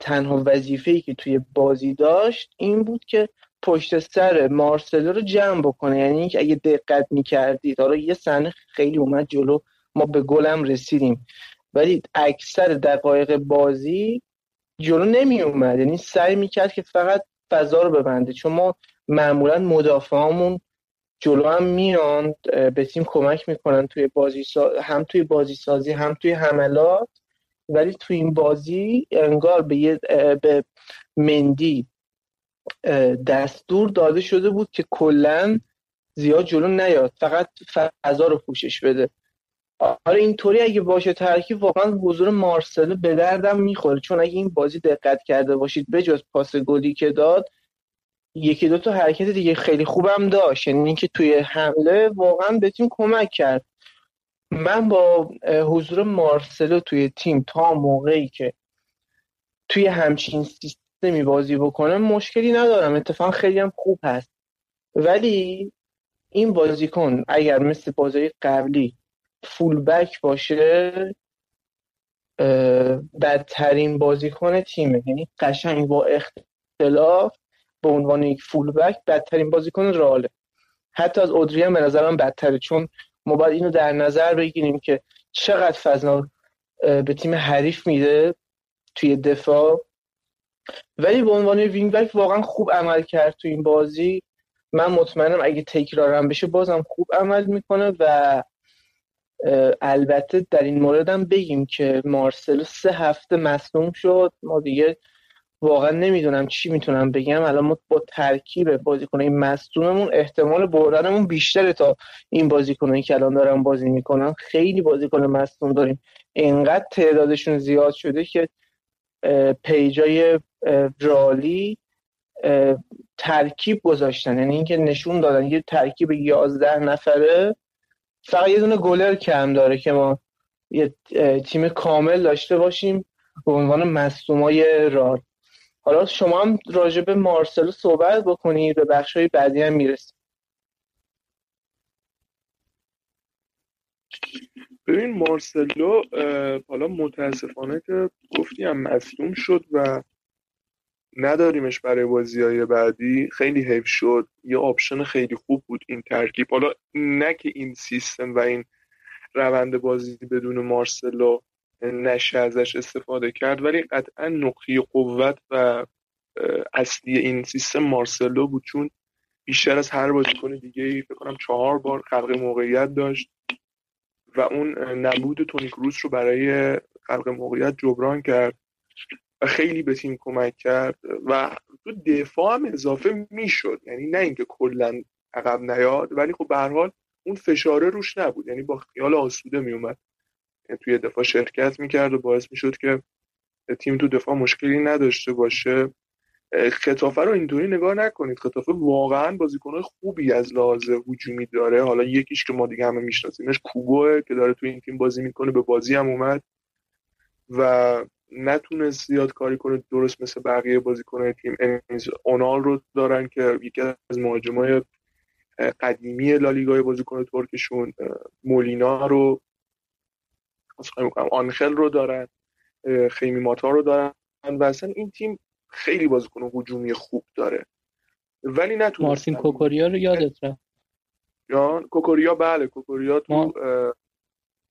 تنها وظیفه که توی بازی داشت این بود که پشت سر مارسلو رو جمع بکنه. یعنی اینکه اگه دقت می‌کردید حالا یه صحنه خیلی اومد جلو ما به گلم رسیدیم. ولی اکثر دقایق بازی جلو نمی اومد یعنی سعی می‌کرد که فقط فضا رو ببنده. چون ما معمولا مدافعامون جلو هم میان به تیم کمک می‌کنن توی بازی هم توی بازی سازی هم توی حملات. ولی توی این بازی انگار به, به مندی دستور داده شده بود که کلا زیاد جلو نیاد فقط فضا رو پوشش بده. آره اینطوری اگه باشه ترکیب واقعا حضور مارسلو به دردم می‌خوره. چون اگه این بازی دقت کرده باشید بجز پاس گلی که داد یکی دو تا حرکت دیگه خیلی خوبم داشت. یعنی اینکه توی حمله واقعا به تیم کمک کرد. من با حضور مارسلو توی تیم تا موقعی که توی همچین سیستمی بازی بکنم مشکلی ندارم. اتفاقا خیلی هم خوب هست. ولی این بازیکن اگر مثل بازی قبلی فول بک باشه بدترین بازیکن تیمه. یعنی قشنگ با اختلاف به عنوان یک فول بک بدترین بازیکن راله حتی از اودری هم به نظرم بدتره چون ما باید اینو در نظر بگیریم که چقدر فضا به تیم حریف میده توی دفاع. ولی به عنوان وینگ بک واقعا خوب عمل کرد تو این بازی. من مطمئنم اگه تکرارم بشه بازم خوب عمل می‌کنه و البته در این موردم بگیم که مارسلو سه هفته مصنوم شد. ما دیگه واقعا نمی‌دونم چی می‌تونم بگم. الان ما با ترکیب بازیکنای مصدوممون احتمال بردنمون بیشتره تا این بازیکنایی که الان دارن بازی می‌کنن. خیلی بازیکن مصدوم داریم. اینقدر تعدادشون زیاد شده که پیجای رالی ترکیب گذاشتن. یعنی اینکه نشون دادن یه ترکیب یازده نفره. فقط یه دونه گلر کم داره که ما یه تیم کامل داشته باشیم به عنوان مصدومای رال حالا شما هم راجع به مارسلو صحبت بکنید به بخش های بعدی هم می‌رسیم. ببین مارسلو حالا متاسفانه که گفتی هم مصدوم شد و نداریمش برای بازی های بعدی. خیلی حیف شد. یه آپشن خیلی خوب بود این ترکیب. حالا نه که این سیستم و این روند بازی بدون مارسلو نشه ازش استفاده کرد ولی قطعا نقطه قوت و اصلی این سیستم مارسلو بود چون بیشتر از هر بازیکن دیگه فکر کنم چهار بار خلق موقعیت داشت و اون نبود تونی کروس رو برای خلق موقعیت جبران کرد و خیلی به تیم کمک کرد و تو دفاع هم اضافه می‌شد یعنی نه اینکه کلا عقب نیاد ولی خب به حال اون فشاره روش نبود یعنی با خیال آسوده میومد توی دفاع شرکت می‌کرد و باعث می‌شد که تیم تو دفاع مشکلی نداشته باشه. خطافه رو اینطوری نگاه نکنید. خطافه واقعا بازیکنهای خوبی از لحاظ هجومی داره. حالا یکیش که ما دیگه همه میشناسیمش کوبوه که داره توی این تیم بازی می‌کنه به بازی هم اومد و نتونست زیاد کاری کنه درست مثل بقیه بازیکنهای تیم. اونال رو دارن که یکی از مهاجمای قدیمی لالیگای بازیکن ترکشون مولینا رو آنخل رو دارن خیمی ماتا رو دارن و اصلا این تیم خیلی بازیکن هجومی خوب داره. ولی نتونست مارتین کوکوریا رو یادت رفت؟ یا کوکوریا بله کوکوریا تو.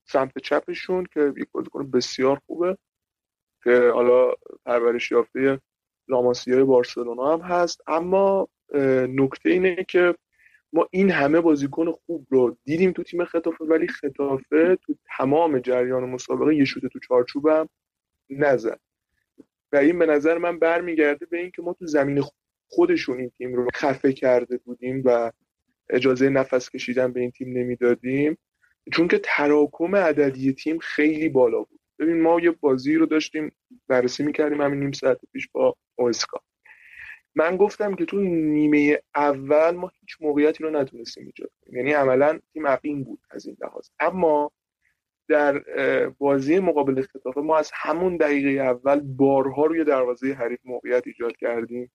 سمت چپشون که یک بازیکن بسیار خوبه که حالا پرورش یافته لاماسیای بارسلونا هم هست. اما نکته اینه که ما این همه بازیکن خوب رو دیدیم تو تیم خطافه ولی خطافه تو تمام جریان مسابقه یه شوت تو چارچوبم نزد. و این به نظر من برمیگرده به اینکه ما تو زمین خودشون این تیم رو خفه کرده بودیم و اجازه نفس کشیدن به این تیم نمی‌دادیم. چون که تراکم عددی تیم خیلی بالا بود. ببین ما یه بازی رو داشتیم بررسی می‌کردیم همین نیم ساعت پیش با اوسکا. من گفتم که تو نیمه اول ما هیچ موقعیتی رو نتونستیم ایجاد کنیم. یعنی عملا تیم عقیم بود از این لحاظ. اما در بازی مقابل خطافه ما از همون دقیقه اول بارها روی دروازه حریف موقعیت ایجاد کردیم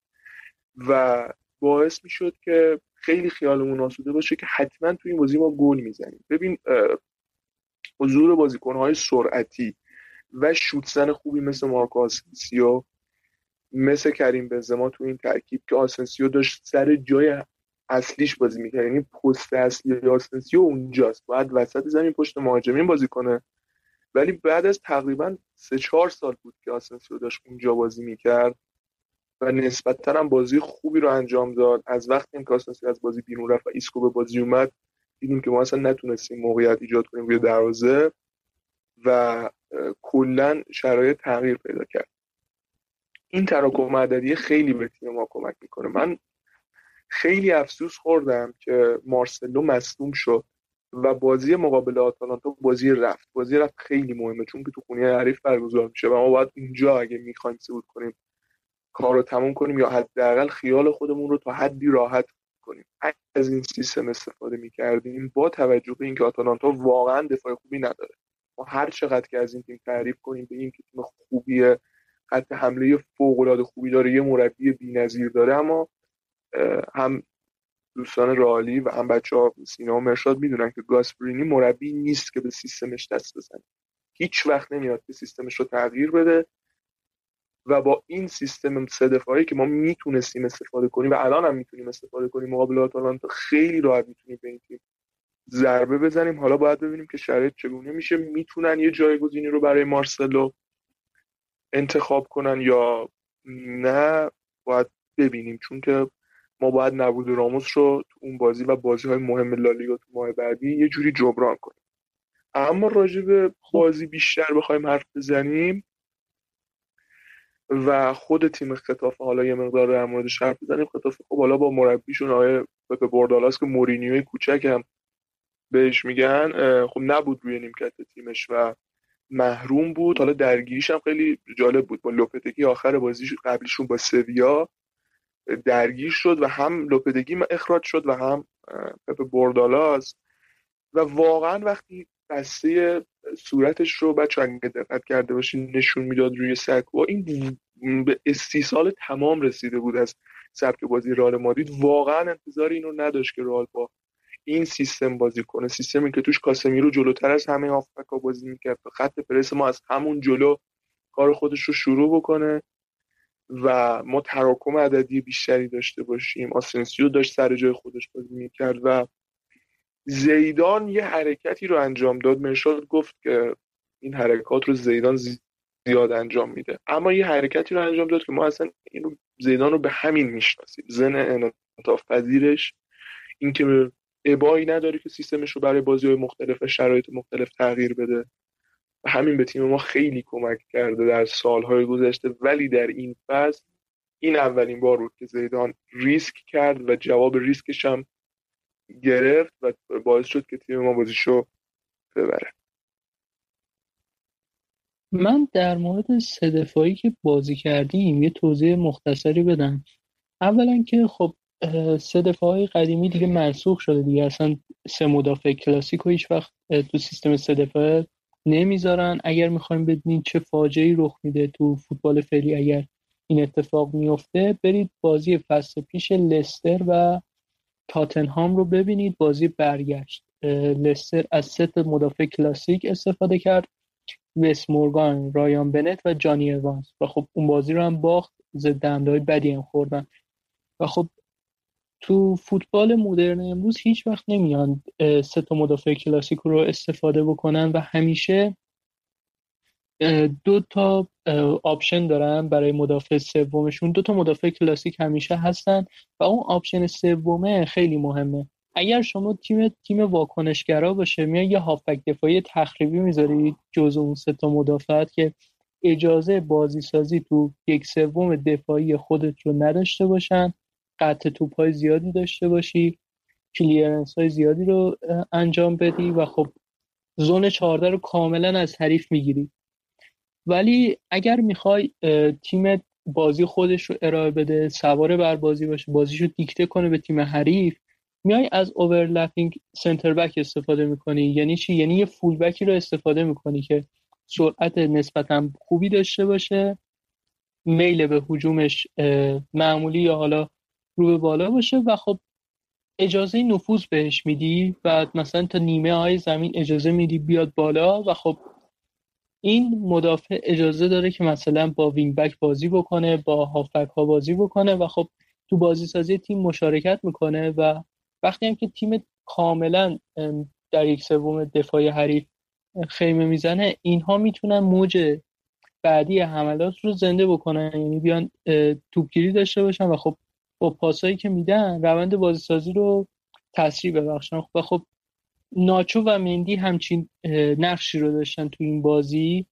و باعث می‌شد که خیلی خیالمون آسوده باشه که حتما توی این بازی ما گل می‌زنیم. ببین حضور بازیکنهای سرعتی و شوتزن خوبی مثل مارکو آسنسیو مثل کریم بنزما تو این ترکیب که آسنسیو داشت سر جای اصلیش بازی می‌کرد. یعنی پست اصلی آسنسیو اونجاست. باید وسط زمین پشت مهاجمین بازی کنه. ولی بعد از تقریبا سه چهار سال بود که آسنسیو داشت اونجا بازی می‌کرد و نسبتا هم بازی خوبی رو انجام داد. از وقتی که آسنسیو از بازی بیرون رفت و ایسکو به بازی اومد دیدیم که ما اصلا نتونستیم موقعیت ایجاد کنیم روی دروازه و کلا شرایط تغییر پیدا کرد. این تراکم عددی خیلی به تیم ما کمک می‌کنه. من خیلی افسوس خوردم که مارسلو مصدوم شد و بازی مقابل آتالانتا بازی رفت. بازی رفت خیلی مهمه چون که تو خونه حریف برگزار میشه و ما باید اونجا اگه می‌خوایم صعود کنیم کار رو تموم کنیم یا حداقل خیال خودمون رو تا حدی راحت کنیم. از این سیستم استفاده می‌کردیم با توجه به اینکه آتالانتا واقعا دفاع خوبی نداره. ما هر چقدر که از این تیم تعریف کنیم به این تیم خوبیه خط حمله فوق العاده خوبی داره یه مربی بی‌نظیر داره اما هم دوستان رالی و هم بچه ها سینا و مرشاد می‌دونن که گاسپرینی مربی نیست که به سیستمش دست بزنه. هیچ وقت نمیاد که سیستمش رو تغییر بده و با این سیستم سه دفاعی که ما می‌تونستیم استفاده کنیم و الان هم می‌تونیم استفاده کنیم مقابل آتالانتا خیلی راحت می‌تونیم به این تیم ضربه بزنیم. حالا باید ببینیم که شرایط چگونه میشه. می‌تونن یه جایگزینی رو برای مارسلو انتخاب کنن یا نه باید ببینیم. چون که ما باید نبود راموس رو تو اون بازی و بازی های مهم لالیگا تو ماه بعدی یه جوری جبران کنیم. اما راجع به بازی بیشتر بخوایم حرف بزنیم و خود تیم خطافه حالا یه مقدار در موردش حرف بزنیم. خطافه خب حالا با مربیشون آقای پپ بوردالاس که مورینیوی کوچک هم بهش میگن خب نبود روی نیمکت تیمش و محروم بود. حالا درگیریش هم خیلی جالب بود. با لوپتگی آخر بازی قبلیشون با سویا درگیر شد و هم لوپدگی اخراج شد و هم پپ بردالاس. و واقعا وقتی بسته صورتش رو بچه اگه دقت کرده باشین نشون می‌داد روی سکو این به استیصال تمام رسیده بود از سبک بازی رال مادید واقعا انتظار اینو نداشت که رال با این سیستم بازی کنه. سیستمی که توش کاسمیرو جلوتر از همه آفریقا بازی می‌کرد. خط پرس ما از همون جلو کار خودش رو شروع بکنه و ما تراکم عددی بیشتری داشته باشیم. آسنسیو داشت سر جای خودش بازی می‌کرد و زیدان یه حرکتی رو انجام داد. مرشاد گفت که این حرکات رو زیدان زیاد انجام میده. اما یه حرکتی رو انجام داد که ما اصلا این زیدان رو به همین می‌شناسیم. زن انعطاف پذیرش اینکه ابایی نداره که سیستمش رو برای بازی های مختلف و شرایط مختلف تغییر بده. و همین به تیم ما خیلی کمک کرده در سالهای گذشته. ولی در این فصل این اولین بار بود که زیدان ریسک کرد و جواب ریسکش هم گرفت و باعث شد که تیم ما بازیشو ببره. من در مورد سه دفاعی که بازی کردیم یه توضیح مختصری بدم. اولا که خب سه دفاعی قدیمی دیگه منسوخ شده دیگه. اصلا سه مدافع کلاسیک و هیچ وقت تو سیستم سه دفاعه نمی‌ذارن. اگر می‌خوایم بدونید چه فاجعه رخ میده تو فوتبال فعلی اگر این اتفاق میفته برید بازی فصل پیش لستر و تاتنهام رو ببینید. بازی برگشت. لستر از سه تا مدافع کلاسیک استفاده کرد. ویس مورگان رایان بنت و جانی اوانس و خب اون بازی رو هم باخت. ضربه بدی هم خوردن. و خب تو فوتبال مدرن امروز هیچ وقت نمیان سه تا مدافع کلاسیک رو استفاده بکنن و همیشه دو تا option دارن برای مدافع سومشون. دو تا مدافع کلاسیک همیشه هستن و اون option سومه خیلی مهمه. اگر شما تیم تیم واکنشگرا باشه میای یه هافبک دفاعی تخریبی می‌ذارید جز اون سه تا مدافعت که اجازه بازی سازی تو یک سوم دفاعی خودت رو نداشته باشن. قطع توپ های زیادی داشته باشی clearance های زیادی رو انجام بدی و خب zone 14 رو کاملا از حریف می‌گیری. ولی اگر می‌خوای تیم بازی خودش رو ارائه بده سوار بر بازی باشه بازیش رو دیکته کنه به تیم حریف میای از اوورلپینگ سنتر بک استفاده می‌کنی. یعنی چی؟ یعنی یه فول بکی رو استفاده می‌کنی که سرعت نسبتا خوبی داشته باشه میل به حجومش معمولی یا حالا رو به بالا باشه و خب اجازه نفوذ بهش میدی و مثلا تا نیمه های زمین اجازه میدی بیاد بالا و خب این مدافع اجازه داره که مثلا با وینگ بک بازی بکنه با هافبک ها بازی بکنه و خب تو بازی سازی تیم مشارکت می‌کنه و وقتی هم که تیم کاملا در یک سوم دفاعی حریف خیمه می‌زنه اینها می‌تونن موج بعدی حملات رو زنده بکنن. یعنی بیان توپگیری داشته باشن و خب پاسایی که میدن روند بازی سازی رو تسریع ببخشن. و خب ناچو و مندی همچین نقشی رو داشتن تو این بازی.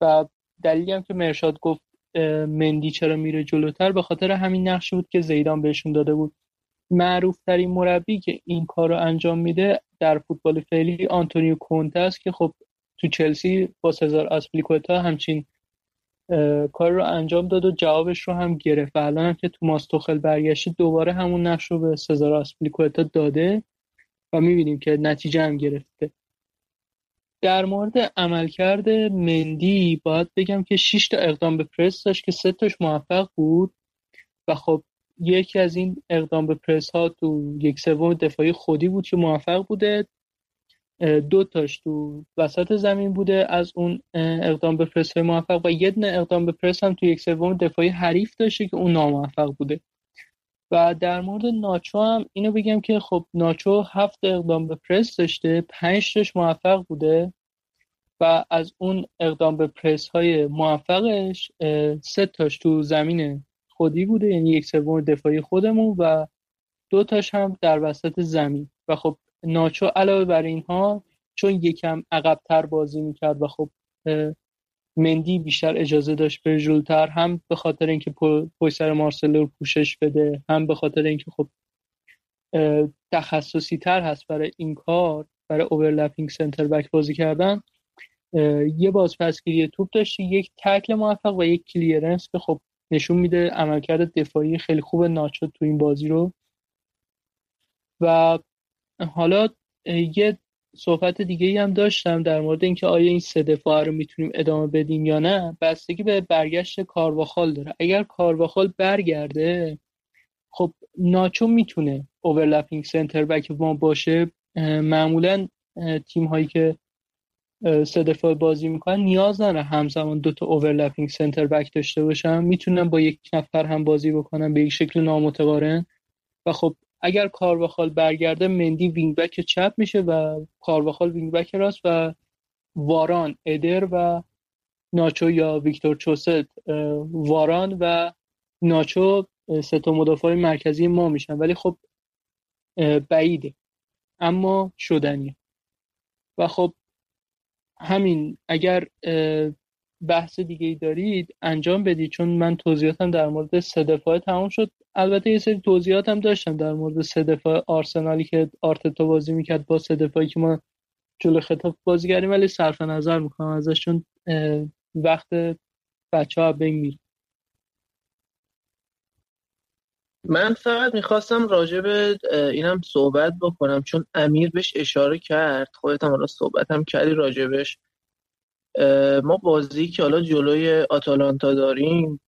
و دلیلی هم که مرشاد گفت مندی چرا میره جلوتر به خاطر همین نقشی بود که زیدان بهشون داده بود. معروف ترین مربی که این کار رو انجام میده در فوتبال فعلی آنتونیو کونته است که خب تو چلسی با سزار آسپلیکوتا همچین کار رو انجام داد و جوابش رو هم گرفت الان هم که تو ماستوخل برگشته دوباره همون نقش رو به سزار آسپلیکوتا داده و می‌بینیم که نتیجه هم گرفته. در مورد عملکرد مندی باید بگم که 6 تا اقدام به پرس داشت که سه تاش موفق بود و خب یکی از این اقدام به پرس ها تو یک سوم دفاعی خودی بود که موفق بوده. دو تاش تو وسط زمین بوده. از اون اقدام به پرس موفق و یه دونه اقدام به پرس هم تو یک سوم دفاعی حریف داشته که اون ناموفق بوده. و در مورد ناچو هم اینو بگم که خب ناچو هفت اقدام به پرس داشته پنج تاش موفق بوده و از اون اقدام به پرس های موفقش سه تاش تو زمین خودی بوده یعنی یک سوم دفاعی خودمون و دو تاش هم در وسط زمین. و خب ناچو علاوه بر اینها چون یکم عقبتر بازی می‌کرد و خب مندی بیشتر اجازه داشت به جلوتر هم به خاطر اینکه پشت سر مارسلو رو پوشش بده هم به خاطر اینکه خب تخصصی تر هست برای این کار برای اوورلپینگ سنتر بک بازی کردن. یه بازپسگیری توپ داشتی یک تکل موفق و یک کلیرنس که خب نشون میده عملکرد دفاعی خیلی خوب ناچو تو این بازی رو. و حالا یه صحبت دیگه ای هم داشتم در مورد اینکه آیا این سه دفاع رو می‌تونیم ادامه بدیم یا نه. بستگی به برگشت کارواخال داره. اگر کارواخال برگرده خب ناچو می‌تونه overlapping center back ما باشه. معمولا تیم هایی که سه دفاع بازی می‌کنن نیاز نداره همزمان دو تا overlapping center back داشته باشن. می‌تونن با یک نفر هم بازی بکنن به یک شکل نامتقارن. و خب اگر کارواخال برگرده مندی wing back چپ میشه و کارواخال wing back راست و واران ادر و ناچو یا ویکتور چوست واران و ناچو سه تا مدافع مرکزی ما میشن. ولی خب بعیده. اما شدنیه. و خب همین اگر بحث دیگه ای دارید انجام بدید. چون من توضیحاتم در مورد سه دفاعه تمام شد. البته یه سری توضیحات هم داشتم در مورد سه دفاع آرسنالی که آرتتا بازی می‌کرد با سه دفاعی که ما جلو خطاب بازی کردیم ولی صرف نظر می‌کنم ازش چون وقت بچه ها بین من فقط می‌خواستم راجع به اینم صحبت بکنم. چون امیر بهش اشاره کرد. خودت هم صحبت هم کردی راجبش ما بازی که حالا جلوی آتالانتا داریم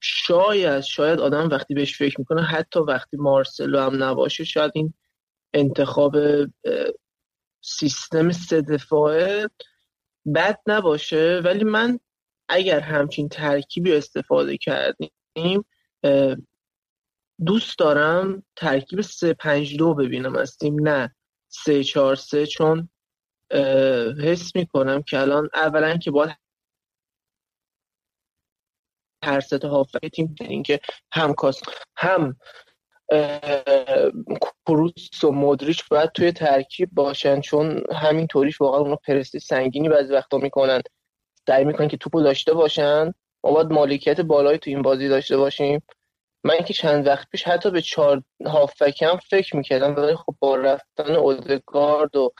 شاید شاید آدم وقتی بهش فکر می‌کنه حتی وقتی مارسلو هم نباشه شاید این انتخاب سیستم سه دفاعه بد نباشه. ولی من اگر همچین ترکیبی استفاده کردیم دوست دارم ترکیب سه پنج دو ببینم از تیم نه سه چهار سه چون حس می‌کنم که الان اولا که باید هر سه هافک تیم دارین که هم کاس هم کروس و مدریچ باید توی ترکیب باشن چون همین طوریش واقعا اونا پرس سنگینی بعضی وقتا می‌کنن. سعی می‌کنن که توپو داشته باشن. ما باید مالکیت بالایی تو این بازی داشته باشیم. من که چند وقت پیش حتی به چهار هافکم فکر می‌کردم ولی خب با رفتن اودگارد و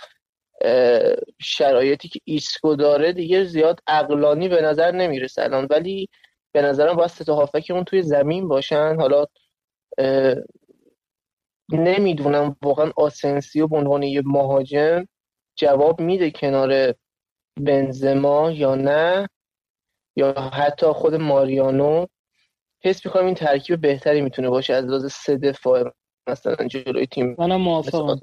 شرایطی که ایسکو داره دیگه زیاد عقلانی به نظر نمی‌رسه الان. ولی به نظرم باید ستا هافکمون توی زمین باشن. حالا نمی‌دونم واقعا آسنسیو به عنوان یه مهاجم جواب میده کنار بنزما یا نه؟ یا حتی خود ماریانو؟ حس می‌کنم این ترکیب بهتری می‌تونه باشه از لحاظ سه دفاع مثلا جلوی تیم منم موافقم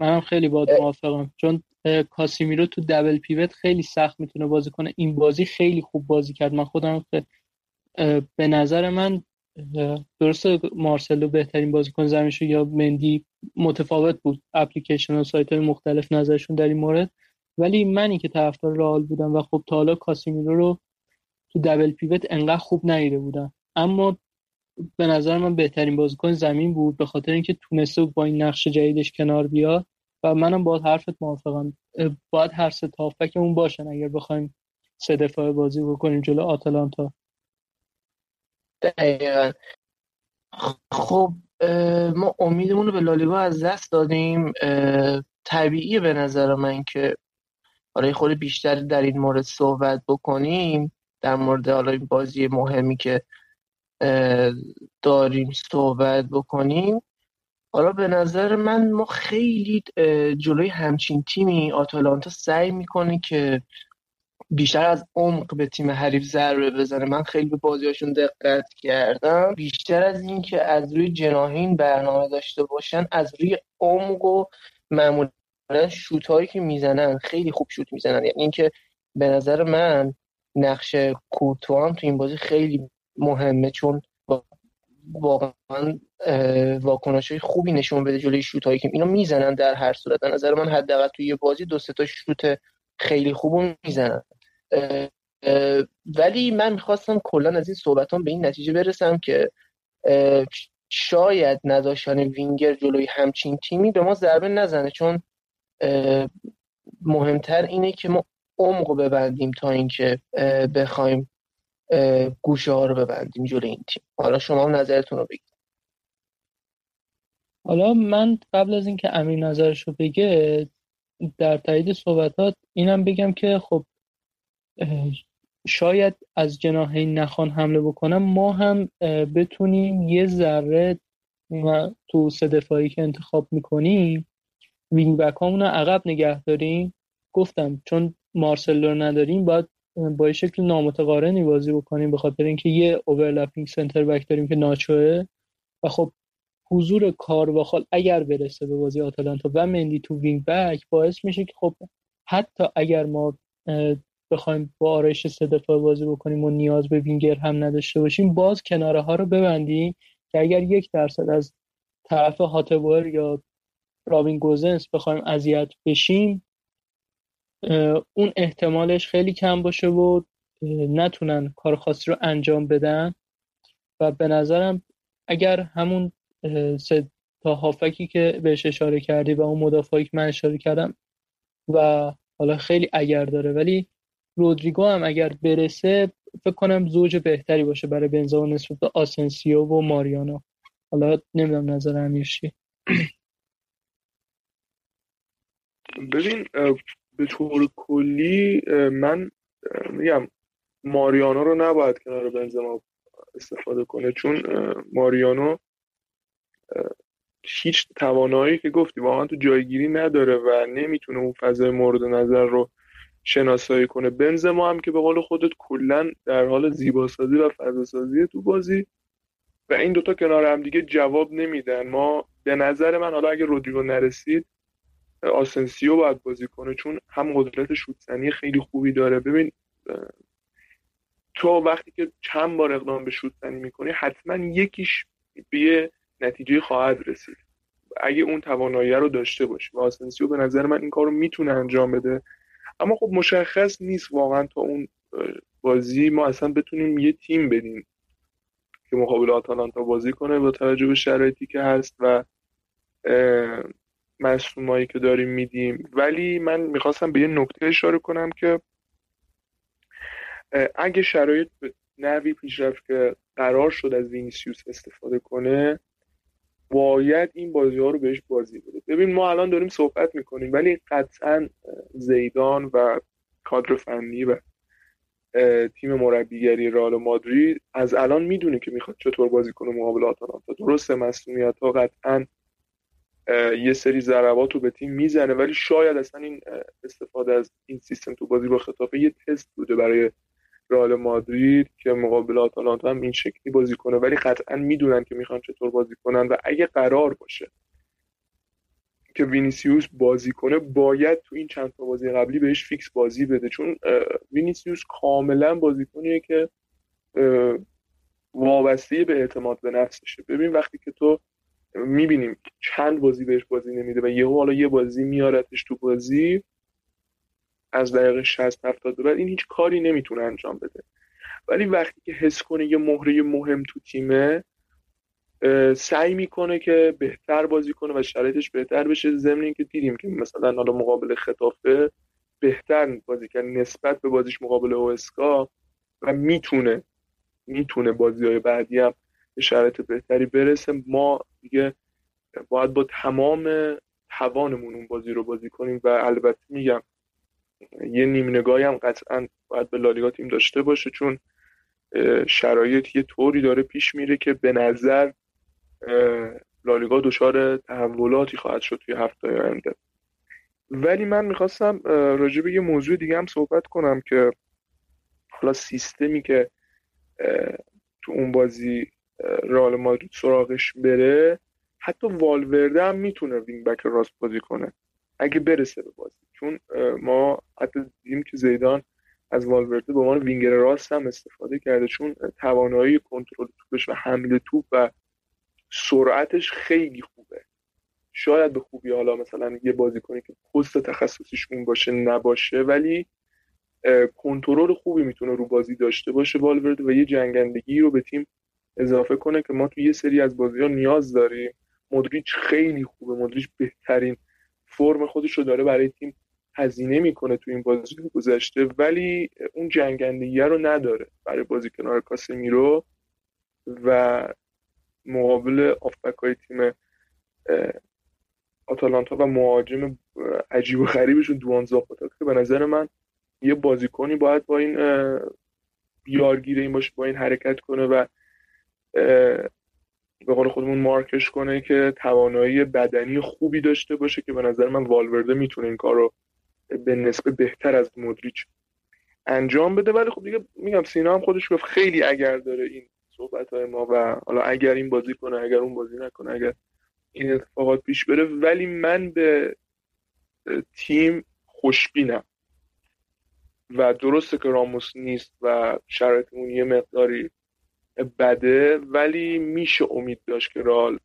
منم خیلی با موافقم. چون کاسیمیرو تو دبل پیوت خیلی سخت می‌تونه بازی کنه. این بازی خیلی خوب بازی کرد. من خودم به نظر من درسته مارسلو بهترین بازیکن زمین شد یا مندی متفاوت بود. اپلیکیشن و سایت های مختلف نظرشون در این مورد. ولی منی که طرفدار رئال بودم و خب تا حالا کاسیمیرو رو تو دبل پیوت انقدر خوب ندیده بودم. اما به نظر من بهترین بازیکن زمین بود به خاطر اینکه تونسته با این نقش جدیدش کنار بیاد. و منم با حرفت موافقم. باید هر سه تافکمون باشن اگر بخوایم سه دفاعه بازی بکنیم جلو آتلانتا دقیقا. خب ما امیدمون رو به لالیگا از دست دادیم. طبیعیه به نظر من که برای خود بیشتر در این مورد صحبت بکنیم در مورد حالا این بازی مهمی که داریم صحبت بکنیم. حالا به نظر من ما خیلی جلوی همچین تیمی آتالانتا سعی می‌کنه که بیشتر از عمق به تیم حریف ضربه بزنه. من خیلی به بازیاشون دقت کردم. بیشتر از اینکه از روی جناهین برنامه داشته باشن از روی عمق و معمولا شوت هایی که می‌زنن خیلی خوب شوت می‌زنن. یعنی اینکه به نظر من نقش کورتوان تو این بازی خیلی مهمه چون واقعا واکنش های خوبی نشون بده جلوی شوت هایی که اینا می‌زنن در هر صورت. نظر من حداقل توی یه بازی دو تا شوت خیلی خوب می‌زنن. ولی من می‌خواستم کلا از این صحبتان به این نتیجه برسم که شاید نداشتن وینگر جلوی همچین تیمی به ما ضربه نزنه چون مهمتر اینه که ما عمق ببندیم تا اینکه بخوایم گوشه ها رو ببندیم جلوی این تیم. حالا شما هم نظرتون رو بگید. حالا من قبل از اینکه امیر نظرش رو بگه در تایید صحبتات اینم بگم که خب شاید از جناحین نخوان حمله بکنم. ما هم بتونیم یه ذره تو سه دفاعی که انتخاب می‌کنیم وینگ بک رو عقب نگه داریم. گفتم چون مارسلو رو نداریم باید با شکل نامتقارنی بازی بکنیم به خاطر اینکه یه overlapping center back داریم که ناچوه و خب حضور کارواخال اگر برسه به بازی آتالانتا و مندی تو wing back باعث میشه که خب حتی اگر ما بخوایم با آرایش سه دفاع بازی بکنیم و نیاز به وینگر هم نداشته باشیم باز کناره ها رو ببندیم که اگر یک درصد از طرف هاته‌بور یا رابین گوزنس بخوایم اذیت بشیم اون احتمالش خیلی کم باشه و نتونن کار خاصی رو انجام بدن. و به نظرم اگر همون سه تا هافکی که بهش اشاره کردی و اون مدافعی که من اشاره کردم و حالا خیلی اگر داره ولی رودریگو هم اگر برسه فکر کنم زوج بهتری باشه برای بنزا نسبت به آسنسیو و ماریانو. حالا نمی‌دونم نظر امیر ببین به طور کلی من میگم ماریانو رو نباید کنار بنزما استفاده کنه چون ماریانو هیچ توانایی که گفتی واقعا تو جایگیری نداره و نمی‌تونه اون فضای مورد نظر رو شناسایی کنه. بنزما هم که به قول خودت کلا در حال زیباسازی و فضاسازی تو بازی و این دوتا کنار هم دیگه جواب نمیدن. ما به نظر من حالا اگه رودریگو نرسید آسنسیو باید بازی کنه چون هم قدرت شوتزنی خیلی خوبی داره. ببین تو وقتی که چند بار اقدام به شوتزنی می‌کنی حتما یکیش به یه نتیجه خواهد رسید. اگه اون توانایی رو داشته باشه و آسنسیو به نظر من این کار رو می‌تونه انجام بده. اما خب مشخص نیست واقعا تا اون بازی ما اصلا بتونیم یه تیم بدیم که مقابل آتالانتا بازی کنه با توجه به شرایطی که هست و مصومایی که داریم میدیم. ولی من می‌خواستم به یه نکته اشاره کنم که اگه شرایط به نوی پیشرفت که قرار شد از وینیسیوس استفاده کنه باید این بازی ها رو بهش بازی بده. ببین ما الان داریم صحبت می‌کنیم ولی قطعا زیدان و کادر فنی و تیم مربیگری رئال مادرید از الان می‌دونه که می‌خواد چطور بازی کنه مقابل آتالانتا. درسته مسئولیت ها قطعا یه سری ضربات رو به تیم می‌زنه ولی شاید اصلا این استفاده از این سیستم تو بازی با ختافه یه تست بوده برای رئال مادرید که مقابل آتالانتا هم این شکلی بازی کنه. ولی قطعا می‌دونن که می‌خوان چطور بازی کنن و اگه قرار باشه که وینیسیوس بازی کنه باید تو این چند تا بازی قبلی بهش فیکس بازی بده. چون وینیسیوس کاملا بازیکنیه که وابسته به اعتماد به نفسشه. ببین وقتی که تو می‌بینیم چند بازی بهش بازی نمیده و یهو حالا یه بازی میارتش تو بازی از دقیقه 60 70 بعد این هیچ کاری نمی‌تونه انجام بده. ولی وقتی که حس کنه یه مهره مهم تو تیمه سعی می‌کنه که بهتر بازی کنه و شرایطش بهتر بشه ضمن که دیدیم که مثلا حالا مقابل خطافه بهتر بازی کرد نسبت به بازیش مقابل اوسکا و می‌تونه می‌تونه بازی های بعدی هم به شرایط بهتری برسه ما دیگه باید با تمام توانمون اون بازی رو بازی کنیم و البته میگم یه نیم نگاهی هم قطعا باید به لالیگا تیم داشته باشه چون شرایط یه طوری داره پیش میره که به نظر لالیگا دچار تحولاتی خواهد شد توی هفته آینده. ولی من می‌خواستم راجع به یه موضوع دیگه هم صحبت کنم که حالا سیستمی که تو اون بازی رئال مادرید سراغش بره حتی والورده هم می‌تونه وینگ بک راست بازی کنه. اگه برسه به بازی. چون ما حتی دیدیم که زیدان از والورده به عنوان وینگر راست هم استفاده کرده. چون توانایی کنترل توپش و حمله توپ و سرعتش خیلی خوبه. شاید به خوبی حالا مثلا یه بازیکنی که پست تخصصیش اون باشه نباشه ولی کنترل خوبی می‌تونه رو بازی داشته باشه والورده و یه جنگندگی رو به تیم اضافه کنه که ما تو یه سری از بازی ها نیاز داریم. مدریچ خیلی خوبه. مدریچ بهترین فرم خودش رو داره برای تیم هزینه می‌کنه تو این بازی گذشته ولی اون جنگندگی رو نداره برای بازی کنار کاسمیرو و مقابل آفبک های تیم آتالانتا و مهاجم عجیب و غریبشون دوان زاپاتا که به نظر من یه بازیکنی باید با این بیارگیره این باشه با این حرکت کنه و به قول خودمون مارکش کنه که توانایی بدنی خوبی داشته باشه که به نظر من والورده می‌تونه این کار رو به نسبه بهتر از مدریچ انجام بده. ولی خب دیگه میگم سینا هم خودش گفت خیلی اگر داره این صحبت های ما و حالا اگر این بازی کنه اگر اون بازی نکنه اگر این اتفاقات پیش بره. ولی من به تیم خوشبینم و درسته که راموس نیست و شرایطمون یه مقداری بده ولی میشه امید داشت که رال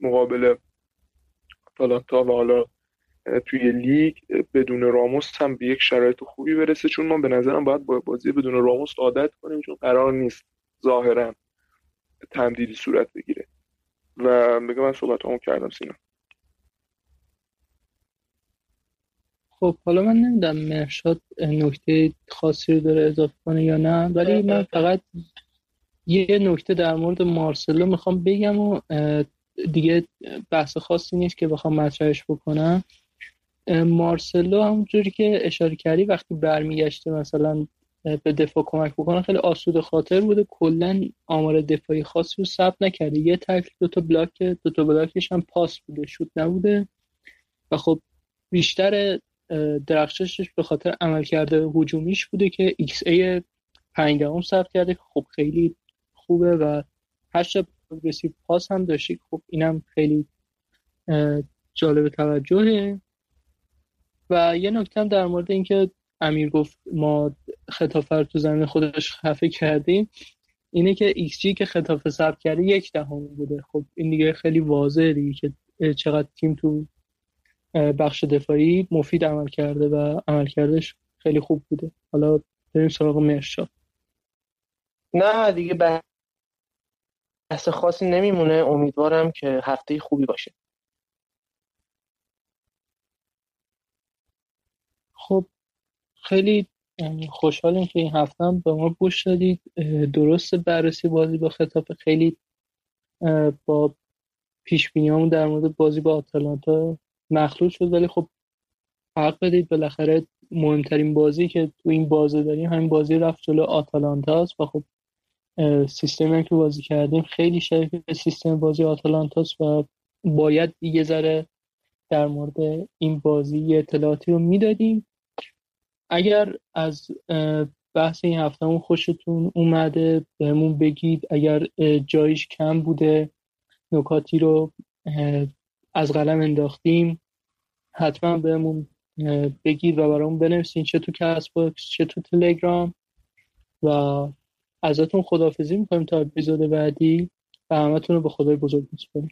مقابل آتالانتا و حالا توی لیگ بدون راموس هم به یک شرایط خوبی برسه. چون ما به نظرم باید با بازی بدون راموس عادت کنیم چون قرار نیست ظاهرا تمدیدی صورت بگیره. و بگم من صحبت همون کردم سینا. خب حالا من نمی‌دونم مرشاد نکته خاصی رو داره اضافه کنه یا نه ولی من فقط یه نکته در مورد مارسلو می‌خوام بگم و دیگه بحث خاصی نیست که بخوام مطرحش بکنم. مارسلو همونجوری که اشاره کردی وقتی برمیگشته مثلا به دفاع کمک بکنه خیلی آسوده خاطر بوده. کلا آمار دفاعی خاصی رو ثبت نکرده. یه تکل دو تا بلاک دو تا بلاکش هم پاس بوده شوت نبوده. و خب بیشتر درخششش به خاطر عملکرد هجومیش بوده که xA 5 دهم ثبت کرده خب خیلی خوبه و هشت progressive pass هم داشته خب اینم خیلی جالب توجهه. و یه نکته در مورد اینکه امیر گفت ما ختافه تو زمین خودش خفه کردیم اینه که xG که ختافه ثبت کرده یک دهم بوده. خب این دیگه خیلی واضحه دیگه که چقدر تیم تو بخش دفاعی مفید عمل کرده و عملکردش خیلی خوب بوده. حالا بریم سراغ مرشا نه دیگه بحث خاصی نمیمونه. امیدوارم که هفته خوبی باشه. خب خیلی خوشحالیم که این هفته هم به ما گوش دادید. درست بررسی بازی با خطاف خیلی با پیش در مورد بازی با آتالانتا مخلوط شد ولی خب حق بدید بالاخره مهمترین بازی که تو این بازه داریم همین بازی رفت جلو آتالانتا است و خب سیستمی که بازی کردیم خیلی شبیه سیستم بازی آتالانتاست و باید دیگه ذره در مورد این بازی اطلاعاتی رو می‌دادیم. اگر از بحث این هفتهمون خوشتون اومده بهمون بگید اگر جایش کم بوده نکاتی رو از قلم انداختیم. حتما بهمون بگید و برامون بنویسین چه تو کست باکس چه تو تلگرام و ازتون خدافزی می‌کنیم تا اپیزود بعدی و همتون رو به خدای بزرگ میسپاریم.